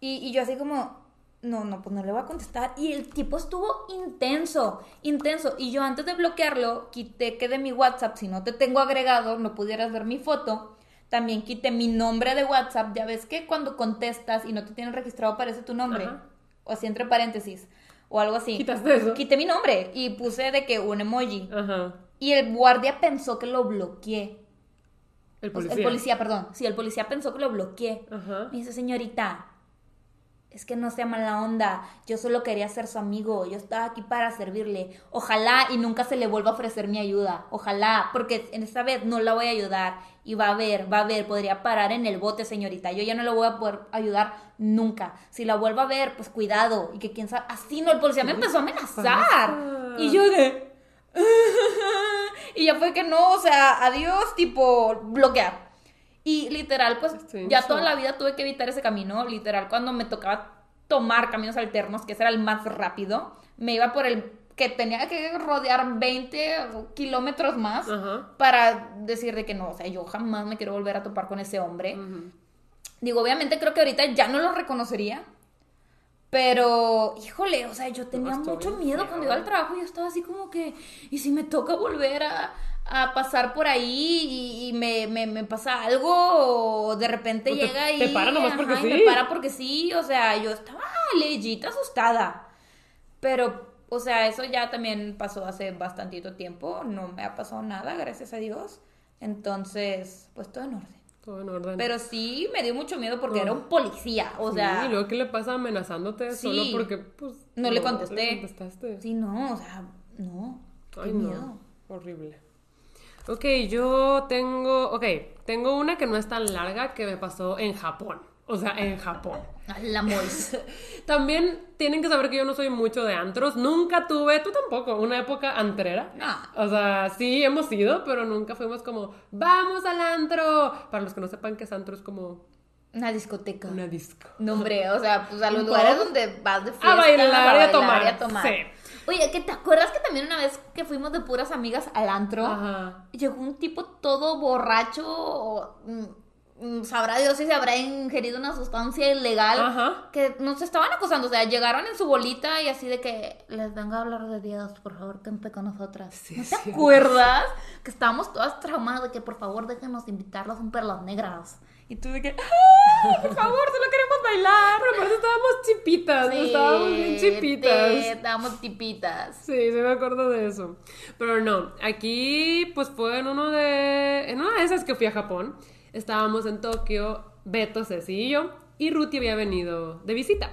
Y, y yo así como, no, no, pues no le voy a contestar. Y el tipo estuvo intenso, intenso. Y yo antes de bloquearlo, quité que de mi WhatsApp, si no te tengo agregado, no pudieras ver mi foto. También quité mi nombre de WhatsApp. Ya ves que cuando contestas y no te tienen registrado aparece tu nombre. Ajá. O así entre paréntesis. O algo así. ¿Quitaste eso? Quité mi nombre y puse de que un emoji. Ajá. Y el guardia pensó que lo bloqueé. El O sea, policía. El policía, perdón. Sí, el policía pensó que lo bloqueé. Ajá. Me dice, señorita, es que no sea mala onda. Yo solo quería ser su amigo. Yo estaba aquí para servirle. Ojalá y nunca se le vuelva a ofrecer mi ayuda. Ojalá, porque en esta vez no la voy a ayudar. Y va a ver, va a ver, podría parar en el bote, señorita. Yo ya no la voy a poder ayudar nunca. Si la vuelvo a ver, pues cuidado. Y que quién sabe. Así no, el policía me empezó a amenazar. Y yo de. y ya fue que no, o sea, adiós, tipo, bloquear. Y literal, pues Estoy ya toda la vida tuve que evitar ese camino. Literal, cuando me tocaba tomar caminos alternos, que ese era el más rápido, me iba por el que tenía que rodear 20 kilómetros más Ajá. para decir de que no, o sea, yo jamás me quiero volver a topar con ese hombre. Digo, obviamente creo que ahorita ya no lo reconocería. Pero, híjole, o sea, yo tenía mucho miedo cuando iba al trabajo. Yo estaba así como que, ¿y si me toca volver a, a pasar por ahí y, y me, me, me pasa algo? O de repente O te- llega y. te para nomás porque y sí. me para porque sí. O sea, yo estaba leyita asustada. Pero, o sea, eso ya también pasó hace bastantito tiempo. No me ha pasado nada, gracias a Dios. Entonces, pues todo en orden. Todo en orden. Pero sí me dio mucho miedo porque era un policía. O Sí, sea, y luego, ¿qué le pasa amenazándote Sí. solo porque, pues... No le contesté. contestaste. sí, no, o sea, no. Qué Ay, miedo. no. Horrible. Ok, yo tengo... Ok, tengo una que no es tan larga que me pasó en Japón. O sea, en Japón. A La mois. También tienen que saber que yo no soy mucho de antros. Nunca tuve, tú tampoco, una época antrera. No. O sea, sí hemos ido, pero nunca fuimos como, vamos al antro. Para los que no sepan que es antro es como Una discoteca. una disco. No, hombre, o sea, pues a los ¿Un lugares donde vas de fiesta. A bailar y a tomar. y a tomar. Sí. Oye, ¿que ¿te acuerdas que también una vez que fuimos de puras amigas al antro? Ajá. Llegó un tipo todo borracho, o, mm, mm, sabrá Dios si se habrá ingerido una sustancia ilegal, Ajá. que nos estaban acosando, o sea, llegaron en su bolita y así de que les venga a hablar de Dios, por favor, cante con nosotras. Sí, ¿No te sí. acuerdas? Que estábamos todas traumadas de que por favor déjenos invitarlas a un perlas negras. Y tú de que, ¡ay, por favor, solo queremos bailar! Pero aparte estábamos chipitas, Sí, estábamos bien chipitas. te- Estábamos tipitas. Sí, sí me acuerdo de eso. Pero no, aquí pues fue en uno de. En una de esas que fui a Japón. Estábamos en Tokio, Beto, Ceci y yo. Y Ruti había venido de visita.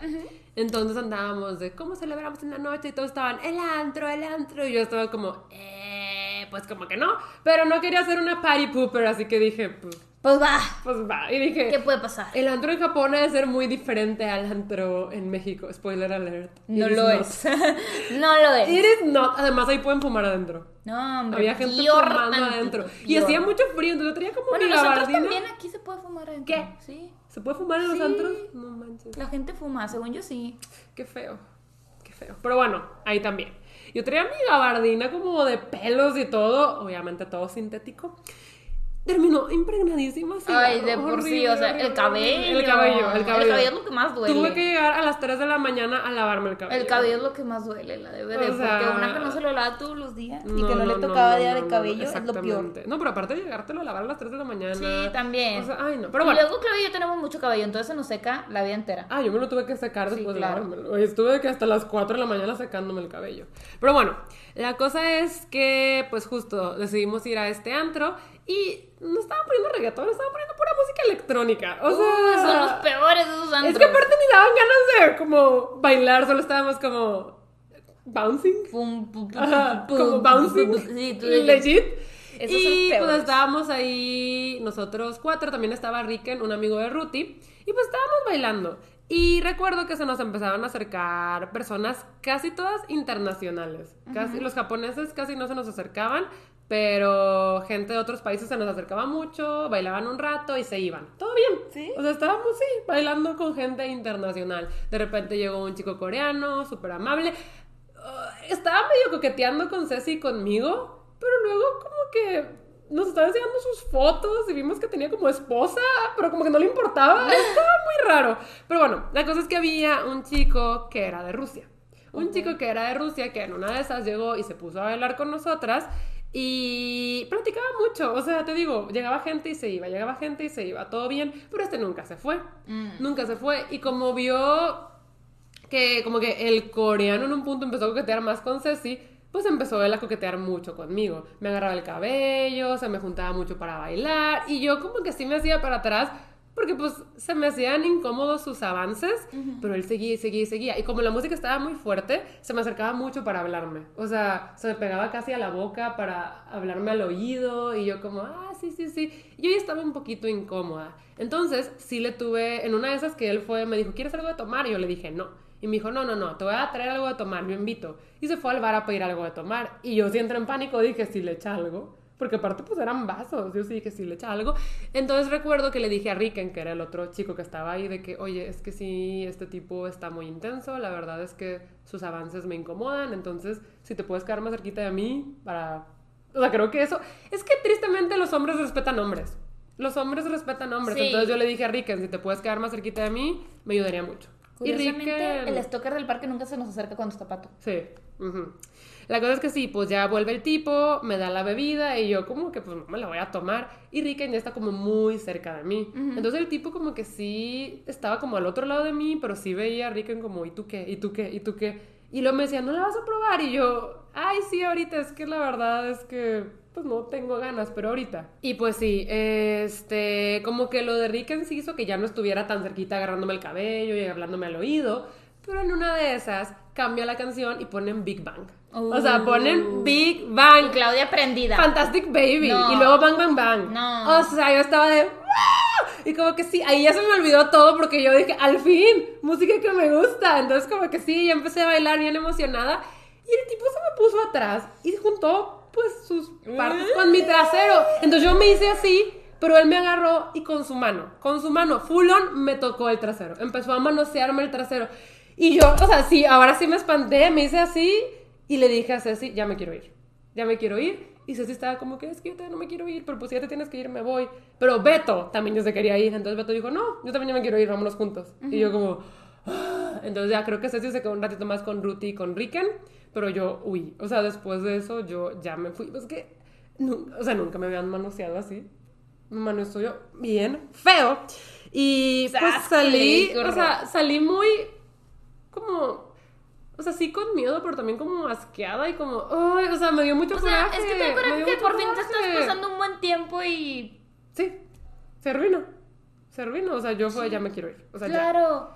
Entonces andábamos de cómo celebramos en la noche y todos estaban el antro, el antro. Y yo estaba como, eh, pues como que no. Pero no quería hacer una party pooper, así que dije, pues, Pues va. pues va. Y dije, ¿Qué puede pasar? el antro en Japón debe ser muy diferente al antro en México. Spoiler alert. No It lo not. es. no lo es. It is not. Además, ahí pueden fumar adentro. No, hombre. Había gente peor fumando tantito, adentro. Y hacía mucho frío, entonces yo tenía como Bueno, nosotros gabardina. también aquí se puede fumar adentro. ¿Qué? Sí. ¿Se puede fumar en los Sí. antros? No manches. La gente fuma, según yo sí. Qué feo. Qué feo. Pero bueno, ahí también. Yo traía mi gabardina como de pelos y todo, obviamente todo sintético. Terminó impregnadísima. así, Ay, de por sí, horrible, o sea, el cabello. El cabello, el cabello. El cabello es lo que más duele. Tuve que llegar a las 3 de la mañana a lavarme el cabello. El cabello es lo que más duele, la de. O sea, porque una que no se lo lava todos los días y que no, le tocaba no, día no, de no, cabello es lo peor. No, pero aparte de llegártelo a lavar a las 3 de la mañana. Sí, también. O sea, ay, no. Pero y bueno. luego, Claudia y yo tenemos mucho cabello, entonces se nos seca la vida entera. Ah, yo me lo tuve que secar Sí, después claro. de lavármelo. Oye, Estuve que hasta las 4 de la mañana secándome el cabello. Pero bueno, la cosa es que, pues justo, decidimos ir a este antro y no estaba poniendo reggaetón, estaba poniendo pura música electrónica. O sea, son los peores esos antros. es que aparte ni daban ganas de como bailar, solo estábamos como bouncing. Pum, pum, pum, Ajá, pum, como bouncing. Sí, tú legit. Esos son y pues estábamos ahí, nosotros cuatro, también estaba Riken, un amigo de Ruti, y pues estábamos bailando. Y recuerdo que se nos empezaban a acercar personas casi todas internacionales. Casi, Los japoneses casi no se nos acercaban, pero gente de otros países se nos acercaba mucho, bailaban un rato y se iban. Todo bien. ¿Sí? O sea, estábamos, sí, bailando con gente internacional. De repente llegó un chico coreano, súper amable. Ah, estaba medio coqueteando con Ceci y conmigo, pero luego como que nos estaba enseñando sus fotos y vimos que tenía como esposa, pero como que no le importaba. Estaba muy raro. Pero bueno, la cosa es que había un chico que era de Rusia. Un chico que era de Rusia que en una de esas llegó y se puso a bailar con nosotras y platicaba mucho. O sea, te digo, llegaba gente y se iba, llegaba gente y se iba, todo bien, pero este nunca se fue. Mm. Nunca se fue. Y como vio que como que el coreano en un punto empezó a coquetear más con Ceci, pues empezó él a coquetear mucho conmigo. Me agarraba el cabello, se me juntaba mucho para bailar y yo como que sí me hacía para atrás porque pues se me hacían incómodos sus avances, pero él seguía y seguía y seguía. Y como la música estaba muy fuerte, se me acercaba mucho para hablarme. O sea, se me pegaba casi a la boca para hablarme al oído y yo como, ah, sí, sí, sí. Y yo ya estaba un poquito incómoda. Entonces, sí le tuve, en una de esas que él fue, me dijo, ¿quieres algo de tomar? Y yo le dije, no. Y me dijo, no, no, no, te voy a traer algo de tomar, yo invito. Y se fue al bar a pedir algo de tomar. Y yo sí entré en pánico, dije, si le echa algo. Porque aparte pues eran vasos, yo sí dije, si le echa algo. Entonces recuerdo que le dije a Riken, que era el otro chico que estaba ahí, de que, oye, es que sí, este tipo está muy intenso, la verdad es que sus avances me incomodan, entonces si te puedes quedar más cerquita de mí para... O sea, creo que eso... Es que tristemente los hombres respetan hombres. Los hombres respetan hombres. Sí. Entonces yo le dije a Riken, si te puedes quedar más cerquita de mí, me ayudaría mucho. Y Riken- el stalker del parque nunca se nos acerca cuando está pato. Sí. ujú. La cosa es que sí, pues ya vuelve el tipo, me da la bebida y yo como que pues no me la voy a tomar. Y Riken ya está como muy cerca de mí. Entonces el tipo como que sí estaba como al otro lado de mí, pero sí veía a Riken como, ¿y tú qué? ¿Y tú qué? ¿Y tú qué? Y luego me decía, ¿no la vas a probar? Y yo, ay, sí, ahorita, es que la verdad es que pues no tengo ganas, pero ahorita. Y pues sí, este, como que lo de Riken sí hizo que ya no estuviera tan cerquita agarrándome el cabello y hablándome al oído. Pero en una de esas cambia la canción y ponen Big Bang. O sea, ponen Uh. Big Bang. Y Claudia prendida. Fantastic Baby. No. Y luego Bang Bang Bang. No. O sea, yo estaba de. Y como que sí, ahí ya se me olvidó todo porque yo dije, al fin, música que me gusta. Entonces, como que sí, ya empecé a bailar bien emocionada. Y el tipo se me puso atrás y juntó, pues, sus partes con mi trasero. Entonces yo me hice así. Pero él me agarró y con su mano, con su mano, full on, me tocó el trasero. Empezó a manosearme el trasero. Y yo, o sea, sí, ahora sí me espanté, me hice así y le dije a Ceci, ya me quiero ir, ya me quiero ir. Y Ceci estaba como que es que yo todavía no me quiero ir, pero pues si ya te tienes que ir, me voy. Pero Beto también ya se quería ir, entonces Beto dijo, no, yo también ya me quiero ir, vámonos juntos. Y yo como, "Ah". entonces ya creo que Ceci se quedó un ratito más con Ruti y con Riken, pero yo huí. O sea, después de eso yo ya me fui. Pues que, o sea, nunca me habían manoseado así. Me manoseó bien feo. Y pues salí, o sea, salí muy como, o sea, sí con miedo, pero también como asqueada y como, ay, o sea, me dio mucho O sea, coraje. es que te acuerdas que por fin te estás pasando un buen tiempo y. Sí, se arruinó, se arruinó, o sea, yo fue, ya me quiero ir, o sea, ya. Claro.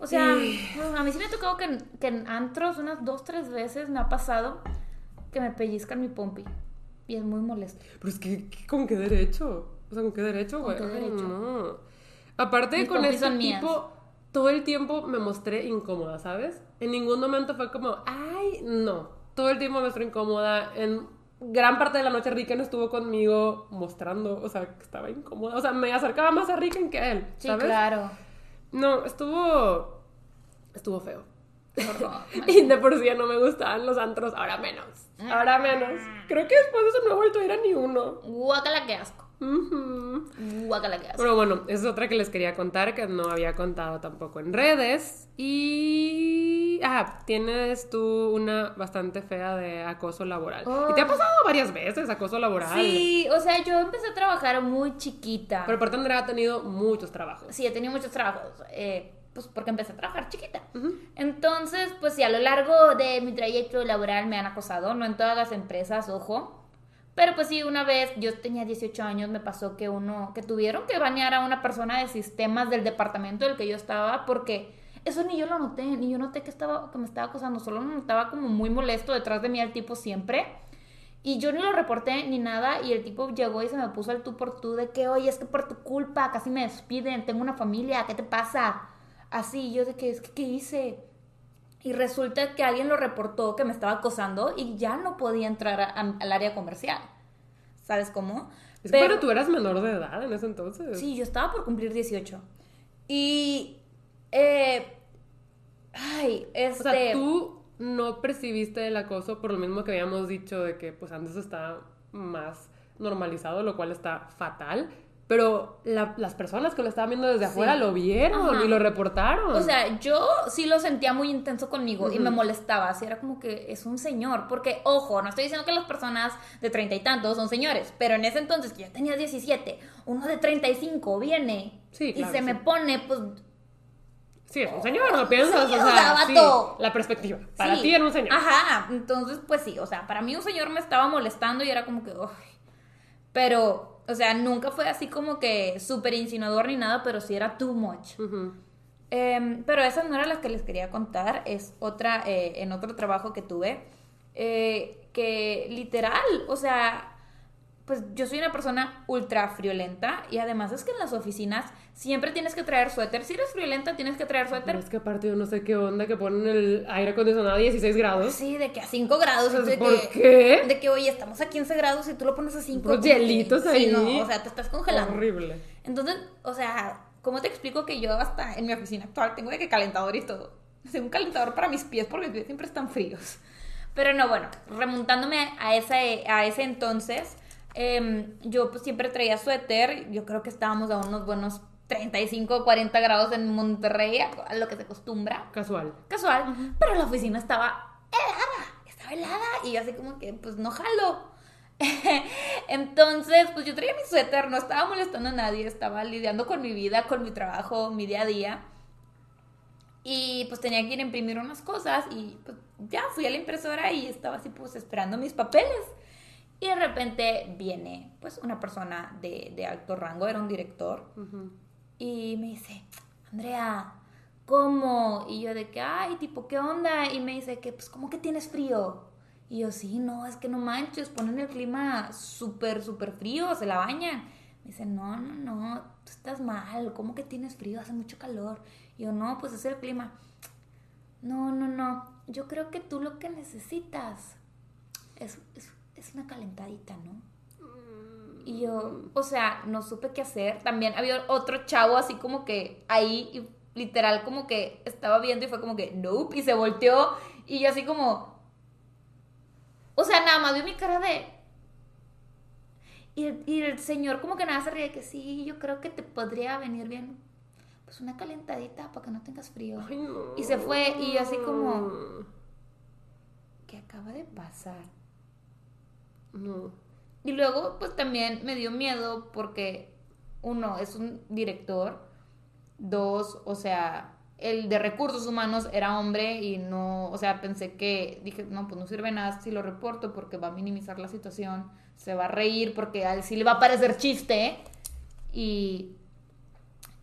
O sea, a mí sí me ha tocado que en, que en antros unas dos, tres veces me ha pasado que me pellizcan mi pompi. Y es muy molesto. Pero es que, ¿qué- ¿con qué derecho? O sea, ¿con qué derecho, ¿Con güey? qué Ay, derecho? no. Aparte, Mis con este mías. Todo el tiempo me mostré incómoda, ¿sabes? En ningún momento fue como, ay, no. Todo el tiempo me mostré incómoda. En gran parte de la noche Ricken estuvo conmigo mostrando, o sea, que estaba incómoda. O sea, me acercaba más a Ricken que a él, Sí, claro. No, estuvo. Estuvo feo. Horror. Y de por sí ya no me gustaban los antros, ahora menos. Ahora menos. Creo que después de eso no he vuelto a ir a ni uno. Guácala que asco. Asco. Pero bueno, es otra que les quería contar que no había contado tampoco en redes. Y. Ah, tienes tú una bastante fea de acoso laboral. Y te ha pasado varias veces acoso laboral. Sí, o sea, yo empecé a trabajar muy chiquita. Pero aparte Andrea ha tenido muchos trabajos. Sí, he tenido muchos trabajos. eh, pues porque empecé a trabajar chiquita. Entonces, pues sí, a lo largo de mi trayecto laboral me han acosado, no en todas las empresas, ojo. Pero pues sí, una vez, yo tenía 18 años, me pasó que uno, que tuvieron que bañar a una persona de sistemas del departamento del que yo estaba, porque eso ni yo lo noté, ni yo noté que, estaba, que me estaba acosando, solo me notaba como muy molesto detrás de mí el tipo siempre. Y yo ni lo reporté ni nada y el tipo llegó y se me puso al tú por tú de que, oye, es que por tu culpa casi me despiden, tengo una familia, ¿qué te pasa? Así, yo de que, es que, ¿qué hice? Y resulta que alguien lo reportó que me estaba acosando y ya no podía entrar a- a- al área comercial. ¿Sabes cómo? Es que, pero tú eras menor de edad en ese entonces. Sí, yo estaba por cumplir 18. Y... Eh, ay, este... O sea, tú no percibiste el acoso por lo mismo que habíamos dicho de que pues antes está más normalizado, lo cual está fatal. Pero la- las personas que lo estaban viendo desde Sí. afuera lo vieron Ajá. y lo reportaron. O sea, yo sí lo sentía muy intenso conmigo y me molestaba. Así era como que es un señor. Porque, ojo, no estoy diciendo que las personas de treinta y tantos son señores. Pero en ese entonces, que yo tenía 17, uno de 35 viene Sí, y claro, se sí. me pone, pues. sí, es un señor, no piensas, Sí, o o sea, sea, sí, vato. la perspectiva. Para ti era un señor. Ajá. Entonces, pues sí. O sea, para mí un señor me estaba molestando y era como que. "Uy". Pero, o sea, nunca fue así como que súper insinuador ni nada, pero sí era too much. Em, pero esa no era la que les quería contar, es otra, eh, en otro trabajo que tuve, eh, que literal, o sea, pues yo soy una persona ultra friolenta y además es que en las oficinas siempre tienes que traer suéter. Si eres friolenta tienes que traer Pero suéter. es que aparte yo no sé qué onda que ponen el aire acondicionado a 16 grados. Sí, de que a 5 grados. Pues, de ¿por que, qué? De que, oye, estamos a 15 grados y tú lo pones a 5. Puros hielitos ahí. no, o sea, te estás congelando. Horrible. Entonces, o sea, ¿cómo te explico que yo hasta en mi oficina actual tengo de que calentador y todo? Tengo un calentador para mis pies porque mis pies siempre están fríos. Pero no, bueno, remontándome a ese, a ese entonces, em, yo pues siempre traía suéter. Yo creo que estábamos a unos buenos 35 40 grados en Monterrey, a lo que se acostumbra Casual. casual, pero la oficina estaba helada, estaba helada y yo así como que pues no jalo. Entonces, pues yo traía mi suéter, no estaba molestando a nadie, estaba lidiando con mi vida, con mi trabajo, mi día a día. Y pues tenía que ir a imprimir unas cosas y pues ya fui a la impresora y estaba así pues esperando mis papeles. Y de repente viene pues una persona de, de alto rango, era un director, y me dice, Andrea, ¿cómo? Y yo de que, ay, tipo, ¿qué onda? Y me dice que, pues, ¿cómo que tienes frío? Y yo, sí, no, es que no manches, ponen el clima súper, súper frío, se la bañan. Me dice, no, no, no, tú estás mal, ¿cómo que tienes frío? Hace mucho calor. Y yo, no, pues es el clima. No, no, no, yo creo que tú lo que necesitas es, es, es una calentadita, ¿no? Y yo, o sea, no supe qué hacer. También había otro chavo así como que ahí, y literal, como que estaba viendo y fue como que, nope, y se volteó. Y yo así como, o sea, nada más vio mi cara de... Y el, y el señor como que nada se ríe que sí, yo creo que te podría venir bien. Pues una calentadita para que no tengas frío. Ay, no. Y se fue y yo así como, ¿qué acaba de pasar? No. Y luego, pues también me dio miedo porque, uno, es un director, dos, o sea, el de recursos humanos era hombre y no, o sea, pensé que, dije, no, pues no sirve nada si lo reporto porque va a minimizar la situación, se va a reír porque a él sí le va a parecer chiste y,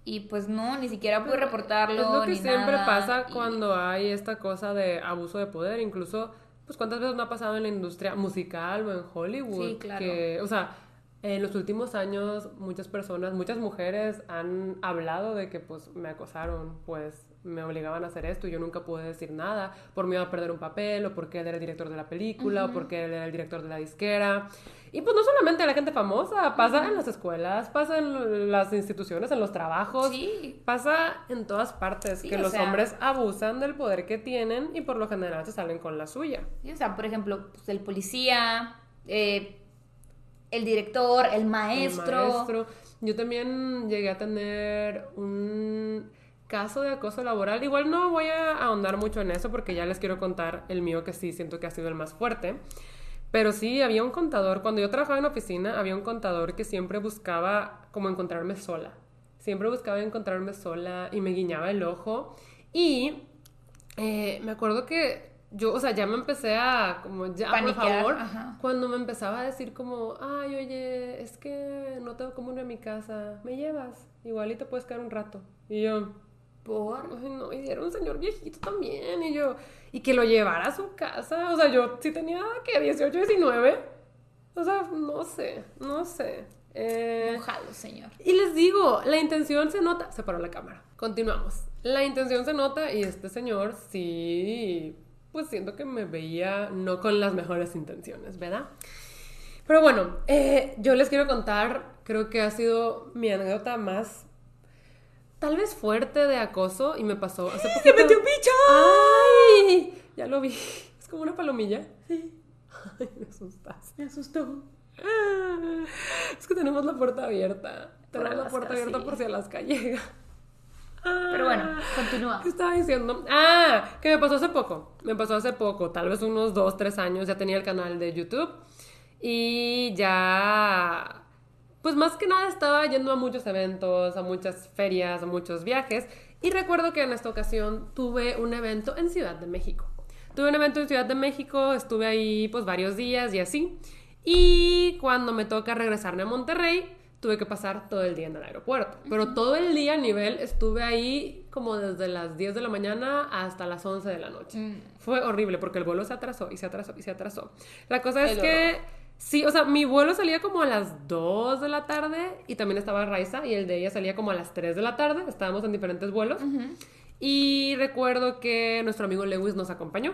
y pues no, ni siquiera pude reportarlo. Es lo que ni siempre nada, pasa y- cuando hay esta cosa de abuso de poder, incluso, pues cuántas veces no ha pasado en la industria musical o en Hollywood. Sí, claro. Que, o sea, en los últimos años muchas personas, muchas mujeres han hablado de que pues me acosaron, pues me obligaban a hacer esto y yo nunca pude decir nada por miedo a perder un papel o porque él era el director de la película o porque él era el director de la disquera. Y pues no solamente a la gente famosa, pasa en las escuelas, pasa en las instituciones, en los trabajos. Sí. Pasa en todas partes Sí, que los sea- hombres abusan del poder que tienen y por lo general se salen con la suya. Sí, o sea, por ejemplo, pues, el policía, eh, el director, el El maestro. maestro. Yo también llegué a tener un caso de acoso laboral. Igual no voy a ahondar mucho en eso porque ya les quiero contar el mío que sí siento que ha sido el más fuerte. Pero sí, había un contador, cuando yo trabajaba en oficina, había un contador que siempre buscaba como encontrarme sola. Siempre buscaba encontrarme sola y me guiñaba el ojo. Y eh, me acuerdo que yo, o sea, ya me empecé a, como, ya, Paniquear, por favor, ajá. cuando me empezaba a decir como, ay, oye, es que no tengo ir a mi casa, ¿me llevas? Igual y te puedes quedar un rato. Y yo, Por. ay, no, y era un señor viejito también, y yo, y que lo llevara a su casa, o sea, yo sí tenía, que 18, 19, o sea, no sé, no sé. Eh, señor. y les digo, la intención se nota. Se paró la cámara. Continuamos. La intención se nota y este señor sí, pues siento que me veía no con las mejores intenciones, ¿verdad? Pero bueno, eh, yo les quiero contar, creo que ha sido mi anécdota más, tal vez fuerte de acoso y me pasó hace poquito. metió un bicho! ¡Ay! Ya lo vi. Es como una palomilla. Sí. Ay, me asustas. Me asustó. Es que tenemos la puerta abierta. Tenemos la puerta abierta sí. por si Alaska llega. Pero bueno, continúa. ¿Qué estaba diciendo? Ah, que me pasó hace poco. Me pasó hace poco, tal vez unos dos, tres años. Ya tenía el canal de YouTube. Y ya. Pues más que nada estaba yendo a muchos eventos, a muchas ferias, a muchos viajes. Y recuerdo que en esta ocasión tuve un evento en Ciudad de México. Tuve un evento en Ciudad de México, estuve ahí pues varios días y así. Y cuando me toca regresarme a Monterrey, tuve que pasar todo el día en el aeropuerto. Pero todo el día a nivel estuve ahí como desde las 10 de la mañana hasta las 11 de la noche. Mm. Fue horrible porque el vuelo se atrasó y se atrasó y se atrasó. La cosa es El que, sí, o sea, mi vuelo salía como a las 2 de la tarde y también estaba Raiza y el de ella salía como a las 3 de la tarde. Estábamos en diferentes vuelos. Y recuerdo que nuestro amigo Lewis nos acompañó.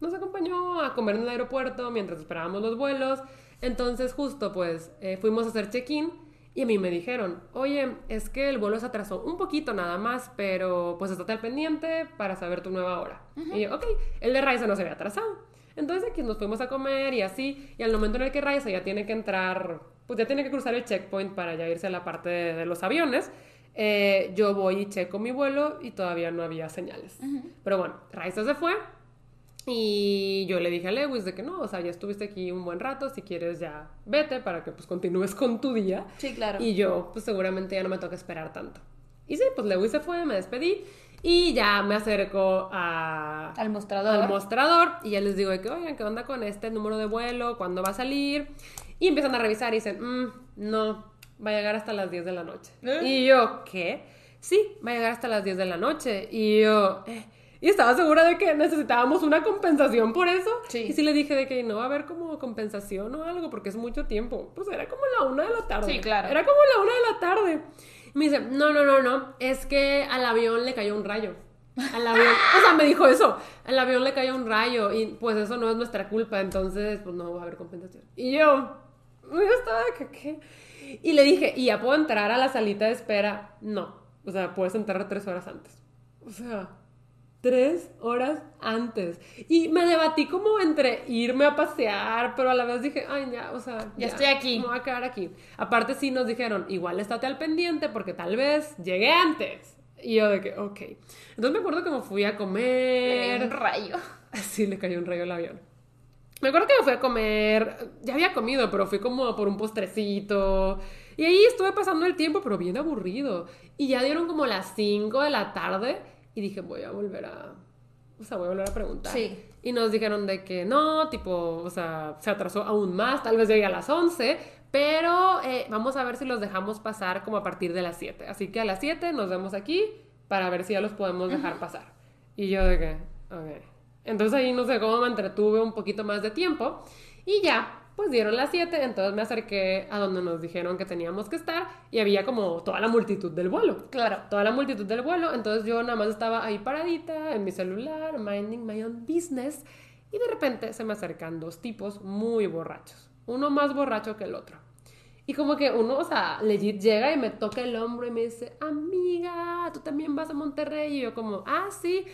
Nos acompañó a comer en el aeropuerto mientras esperábamos los vuelos. Entonces justo pues eh, fuimos a hacer check-in y a mí me dijeron, oye, es que el vuelo se atrasó un poquito nada más, pero pues estate al pendiente para saber tu nueva hora. Y yo, ok, el de Raiza no se había atrasado. Entonces aquí nos fuimos a comer y así, y al momento en el que Raiza ya tiene que entrar, pues ya tiene que cruzar el checkpoint para ya irse a la parte de, de los aviones, eh, yo voy y checo mi vuelo y todavía no había señales. Pero bueno, Raiza se fue y yo le dije a Lewis de que no, o sea, ya estuviste aquí un buen rato, si quieres ya vete para que pues continúes con tu día. Sí, claro. Y yo, pues seguramente ya no me toca esperar tanto. Y sí, pues Lewis se fue, me despedí y ya me acerco a, Al mostrador. al mostrador y ya les digo de que, oigan, ¿qué onda con este número de vuelo? ¿Cuándo va a salir? Y empiezan a revisar y dicen, "Mm, no, va a llegar hasta las 10 de la noche. ¿Eh? Y yo, ¿qué? Sí, va a llegar hasta las 10 de la noche. Y yo, "Eh". Y estaba segura de que necesitábamos una compensación por eso. Sí. Y sí le dije de que no va a haber como compensación o algo porque es mucho tiempo. Pues era como la una de la tarde. Sí, claro. Era como la una de la tarde. Me dice, no, no, no, no, es que al avión le cayó un rayo. Al avión, o sea, me dijo eso, al avión le cayó un rayo y pues eso no es nuestra culpa, entonces pues no va a haber compensación. Y yo, yo estaba que, ¿qué? Y le dije, ¿y ya puedo entrar a la salita de espera? No, o sea, puedes entrar tres horas antes. O sea, tres horas antes. Y me debatí como entre irme a pasear, pero a la vez dije, ay, ya, o sea, Ya estoy aquí. Me voy a quedar aquí. Aparte, sí nos dijeron, igual estate al pendiente porque tal vez llegué antes. Y yo de que, ok. Entonces me acuerdo que me fui a Le comer. un rayo. Sí, le cayó un rayo al avión. Me acuerdo que me fui a comer, ya había comido, pero fui como por un postrecito. Y ahí estuve pasando el tiempo, pero bien aburrido. Y ya dieron como las 5 de la tarde y dije, voy a volver a... O sea, voy a volver a preguntar. Sí. Y nos dijeron de que no, tipo, o sea, se atrasó aún más, tal vez llegue a las 11, pero eh, vamos a ver si los dejamos pasar como a partir de las 7. Así que a las 7 nos vemos aquí para ver si ya los podemos dejar pasar. Y yo de que, ok. Entonces ahí no sé cómo me entretuve un poquito más de tiempo y ya, pues dieron las 7, entonces me acerqué a donde nos dijeron que teníamos que estar y había como toda la multitud del vuelo. Claro. Toda la multitud del vuelo, entonces yo nada más estaba ahí paradita en mi celular, minding my own business, y de repente se me acercan dos tipos muy borrachos, uno más borracho que el otro. Y como que uno, o sea, legit llega y me toca el hombro y me dice, amiga, tú también vas a Monterrey. Y yo como, ah, sí.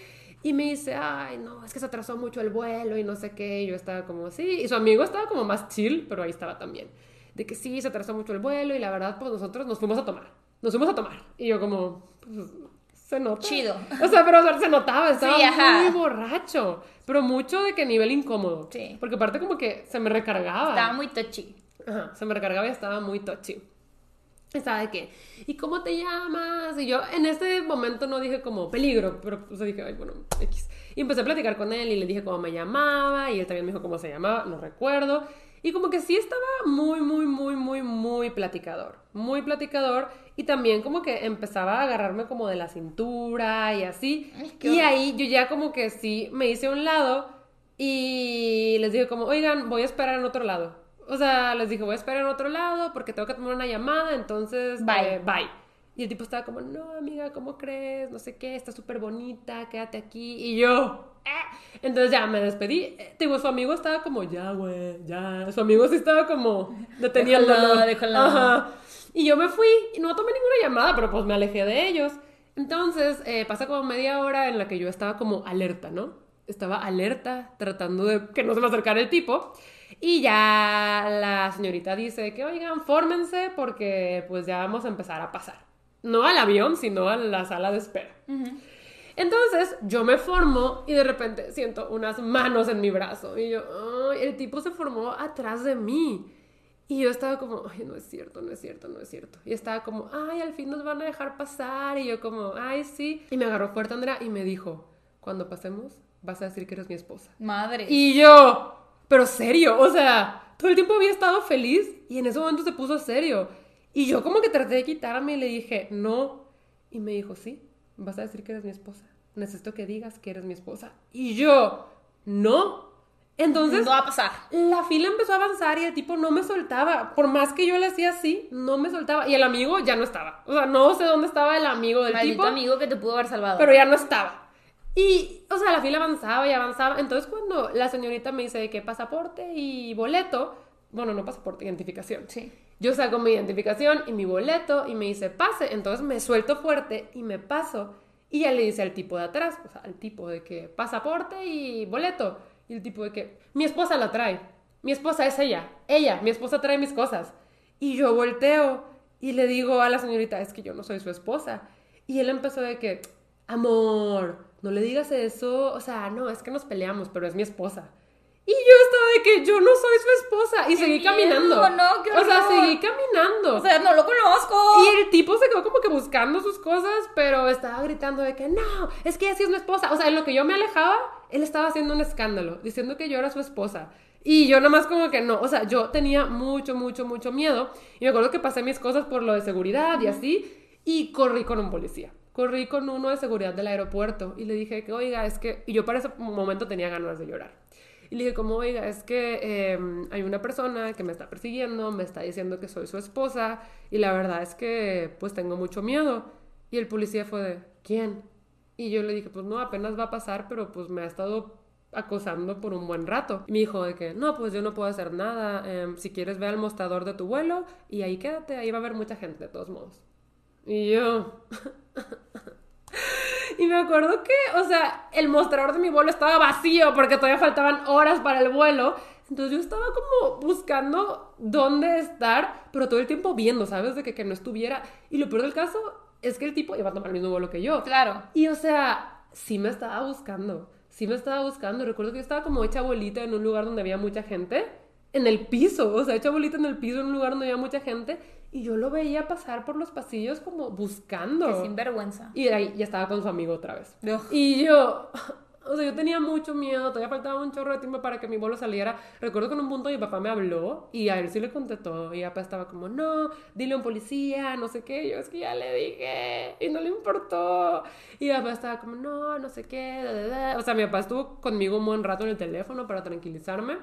Y me dice, ay, no, es que se atrasó mucho el vuelo y no sé qué. Y yo estaba como, sí. Y su amigo estaba como más chill, pero ahí estaba también. De que sí, se atrasó mucho el vuelo y la verdad, pues nosotros nos fuimos a tomar. Nos fuimos a tomar. Y yo como, pues, se nota. Chido. O sea, pero se notaba, estaba Sí, muy borracho. Pero mucho de que nivel incómodo. Sí. Porque aparte como que se me recargaba. Estaba muy touchy. Ajá, se me recargaba y estaba muy touchy. Estaba de que, ¿y cómo te llamas? Y yo en este momento no dije como peligro, pero pues dije, ay, bueno, X. Y empecé a platicar con él y le dije cómo me llamaba y él también me dijo cómo se llamaba, no recuerdo. Y como que sí estaba muy, muy, muy, muy, muy platicador. Muy platicador. Y también como que empezaba a agarrarme como de la cintura y así. Ay, y ahí yo ya como que sí me hice a un lado y les dije como, oigan, voy a esperar en otro lado. O sea, les dije, voy a esperar en otro lado porque tengo que tomar una llamada, entonces, Bye. eh, bye. Y el tipo estaba como, no, amiga, ¿cómo crees? No sé qué, está súper bonita, quédate aquí. Y yo, "Eh". entonces ya me despedí. Eh, Digo, su amigo estaba como, ya, güey, ya. Su amigo sí estaba como, detenía el. Ajá. Y yo me fui y no tomé ninguna llamada, pero pues me alejé de ellos. Entonces, eh, pasa como media hora en la que yo estaba como alerta, ¿no? Estaba alerta, tratando de que no se me acercara el tipo. Y ya la señorita dice que, oigan, fórmense porque pues ya vamos a empezar a pasar. No al avión, sino a la sala de espera. Entonces yo me formo y de repente siento unas manos en mi brazo. Y yo, el tipo se formó atrás de mí. Y yo estaba como, ay, no es cierto, no es cierto, no es cierto. Y estaba como, ay, al fin nos van a dejar pasar. Y yo como, ay, sí. Y me agarró fuerte Andrea y me dijo, cuando pasemos, vas a decir que eres mi esposa. Madre. Y yo, pero serio, o sea, todo el tiempo había estado feliz y en ese momento se puso serio. Y yo como que traté de quitarme y le dije, no. Y me dijo, sí, vas a decir que eres mi esposa. Necesito que digas que eres mi esposa. Y yo, no. Entonces, no va a pasar. la fila empezó a avanzar y el tipo no me soltaba. Por más que yo le hacía así, no me soltaba. Y el amigo ya no estaba. O sea, no sé dónde estaba el amigo del Maldito tipo. amigo que te pudo haber salvado. Pero ya no estaba. Y, o sea, la fila avanzaba y avanzaba. Entonces, cuando la señorita me dice de que pasaporte y boleto, bueno, no pasaporte, identificación. Sí. Yo saco mi identificación y mi boleto y me dice pase. Entonces me suelto fuerte y me paso. Y ya le dice al tipo de atrás, o sea, al tipo de que pasaporte y boleto. Y el tipo de que mi esposa la trae. Mi esposa es ella. Ella, mi esposa trae mis cosas. Y yo volteo y le digo a la señorita, es que yo no soy su esposa. Y él empezó de que, amor, no le digas eso. O sea, no, es que nos peleamos, pero es mi esposa. Y yo estaba de que yo no soy su esposa. Y seguí miedo, caminando. no, qué o sea, seguí caminando. O sea, no lo conozco. Y el tipo se quedó como que buscando sus cosas, pero estaba gritando de que no, es que ella sí es mi esposa. O sea, en lo que yo me alejaba, él estaba haciendo un escándalo, diciendo que yo era su esposa. Y yo nada más como que no, o sea, yo tenía mucho, mucho, mucho miedo. Y me acuerdo que pasé mis cosas por lo de seguridad y así, y corrí con un policía. Corrí con uno de seguridad del aeropuerto y le dije que, oiga, es que... Y yo para ese momento tenía ganas de llorar. Y le dije, como, oiga, es que eh, hay una persona que me está persiguiendo, me está diciendo que soy su esposa, y la verdad es que, pues, tengo mucho miedo. Y el policía fue de, ¿quién? Y yo le dije, pues, no, apenas va a pasar, pero, pues, me ha estado acosando por un buen rato. Y me dijo de que, no, pues, yo no puedo hacer nada. em, si quieres, ve al mostrador de tu vuelo, y ahí quédate, ahí va a haber mucha gente, de todos modos. Y yo... Y me acuerdo que, o sea, el mostrador de mi vuelo estaba vacío porque todavía faltaban horas para el vuelo. Entonces yo estaba como buscando dónde estar, pero todo el tiempo viendo, ¿sabes? De que, que no estuviera. Y lo peor del caso es que el tipo iba a tomar el mismo vuelo que yo. Claro. Y o sea, sí me estaba buscando. Sí me estaba buscando. Recuerdo que yo estaba como hecha bolita en un lugar donde había mucha gente. En el piso. O sea, hecha bolita en el piso en un lugar donde había mucha gente. Y yo lo veía pasar por los pasillos como buscando. Qué sinvergüenza. Y de ahí ya estaba con su amigo otra vez. Ugh. Y yo, O sea, yo tenía mucho miedo, todavía faltaba un chorro de tiempo para que mi vuelo saliera. Recuerdo que en un punto mi papá me habló y a él sí le todo. Y mi papá estaba como, no, dile a un policía, no sé qué. yo es que ya le dije y no le importó. Y mi papá estaba como, no, no sé qué. O sea, mi papá estuvo conmigo un buen rato en el teléfono para tranquilizarme.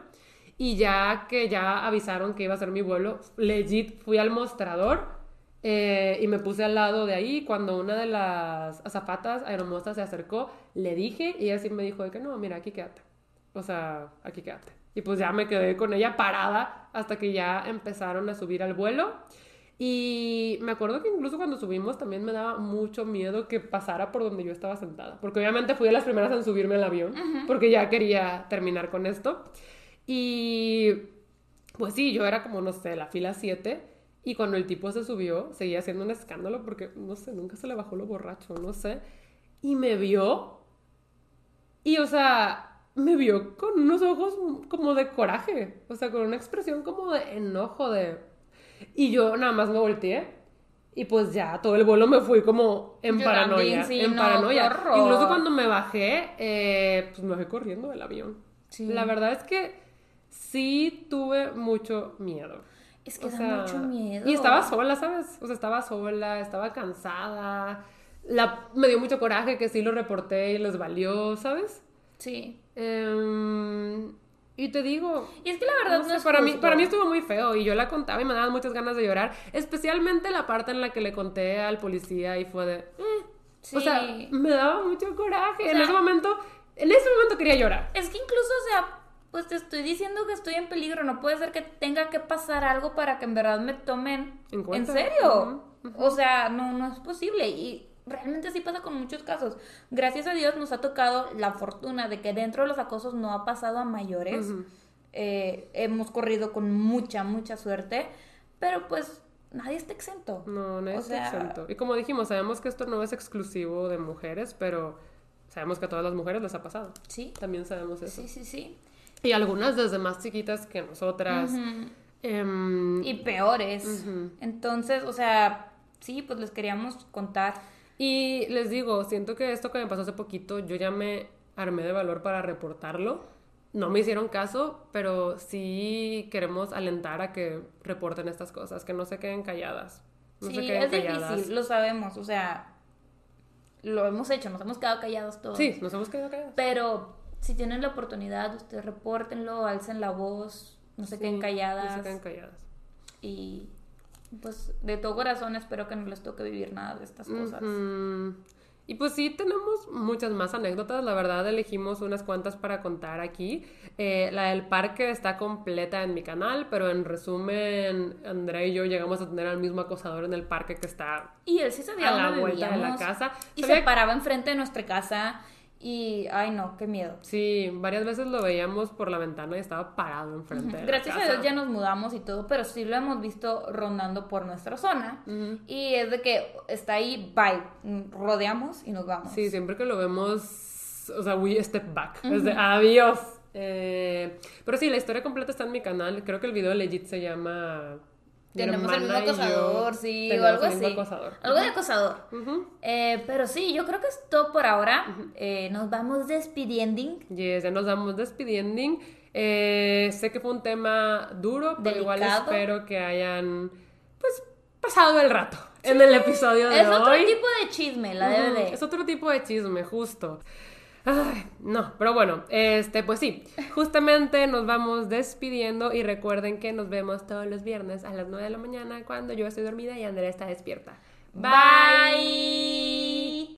Y ya que ya avisaron que iba a ser mi vuelo, legit fui al mostrador eh, y me puse al lado de ahí. Cuando una de las azafatas aeromosas se acercó, le dije y ella sí me dijo de que no, mira, aquí quédate. O sea, aquí quédate. Y pues ya me quedé con ella parada hasta que ya empezaron a subir al vuelo. Y me acuerdo que incluso cuando subimos también me daba mucho miedo que pasara por donde yo estaba sentada. Porque obviamente fui de las primeras en subirme al avión, porque ya quería terminar con esto. Y pues sí, yo era como, no sé, la fila 7 y cuando el tipo se subió, seguía haciendo un escándalo porque, no sé, nunca se le bajó lo borracho, no sé. Y me vio. Y, o sea, me vio con unos ojos como de coraje. O sea, con una expresión como de enojo, de... Y yo nada más me volteé. Y pues ya, todo el vuelo me fui como en paranoia. en paranoia. Incluso cuando me bajé, eh, pues me bajé corriendo del avión. La verdad es que sí tuve mucho miedo. Es que da mucho miedo. Y estaba sola, ¿sabes? O sea, estaba sola, estaba cansada. La, me dio mucho coraje que sí lo reporté y les valió, ¿sabes? Sí. Em, y te digo. Y es que la verdad no, para mí Para mí estuvo muy feo y yo la contaba y me daban muchas ganas de llorar. Especialmente la parte en la que le conté al policía y fue de. Eh". O sea, me daba mucho coraje. en ese momento. En ese momento quería llorar. Es que incluso, o sea, pues te estoy diciendo que estoy en peligro, no puede ser que tenga que pasar algo para que en verdad me tomen en, serio. O sea, no, no es posible. Y realmente así pasa con muchos casos. Gracias a Dios nos ha tocado la fortuna de que dentro de los acosos no ha pasado a mayores. Eh, hemos corrido con mucha, mucha suerte. Pero pues nadie está exento. No, nadie está exento. Y como dijimos, sabemos que esto no es exclusivo de mujeres, pero sabemos que a todas las mujeres les ha pasado. Sí. También sabemos eso. Sí, sí, sí. Y algunas desde más chiquitas que nosotras. Em, y peores. Entonces, o sea, sí, pues les queríamos contar. Y les digo, siento que esto que me pasó hace poquito, yo ya me armé de valor para reportarlo. No me hicieron caso, pero sí queremos alentar a que reporten estas cosas, que no se queden calladas. No sí, es difícil, lo sabemos, o sea, lo hemos hecho, nos hemos quedado callados todos. Sí, nos hemos quedado callados. Pero si tienen la oportunidad, ustedes repórtenlo, alcen la voz, no se queden calladas. No se queden calladas. Y pues de todo corazón espero que no les toque vivir nada de estas cosas. Y pues sí, tenemos muchas más anécdotas. La verdad, elegimos unas cuantas para contar aquí. Eh, la del parque está completa en mi canal, pero en resumen, Andrea y yo llegamos a tener al mismo acosador en el parque que está y él sí sabía a la vuelta de la casa. Y se paraba enfrente de nuestra casa y, ay no, qué miedo. Sí, varias veces lo veíamos por la ventana y estaba parado enfrente. de Gracias a Dios ya nos mudamos y todo, pero sí lo hemos visto rondando por nuestra zona. Y es de que está ahí, bye, rodeamos y nos vamos. Sí, siempre que lo vemos, o sea, we step back. Es de adiós. Eh, pero sí, la historia completa está en mi canal. Creo que el video legit se llama tenemos el mismo acosador, sí, o algo así. Algo de acosador. Eh, pero sí, yo creo que es todo por ahora. Eh, nos vamos despidiendo. Yes, ya nos vamos despidiendo. Eh, sé que fue un tema duro, pero igual espero que hayan, pues, pasado el rato en el episodio de hoy. Es otro tipo de chisme, la DVD. Es otro tipo de chisme, justo. Ay, no, pero bueno, este, pues sí, justamente nos vamos despidiendo y recuerden que nos vemos todos los viernes a las 9 de la mañana cuando yo estoy dormida y Andrea está despierta. Bye.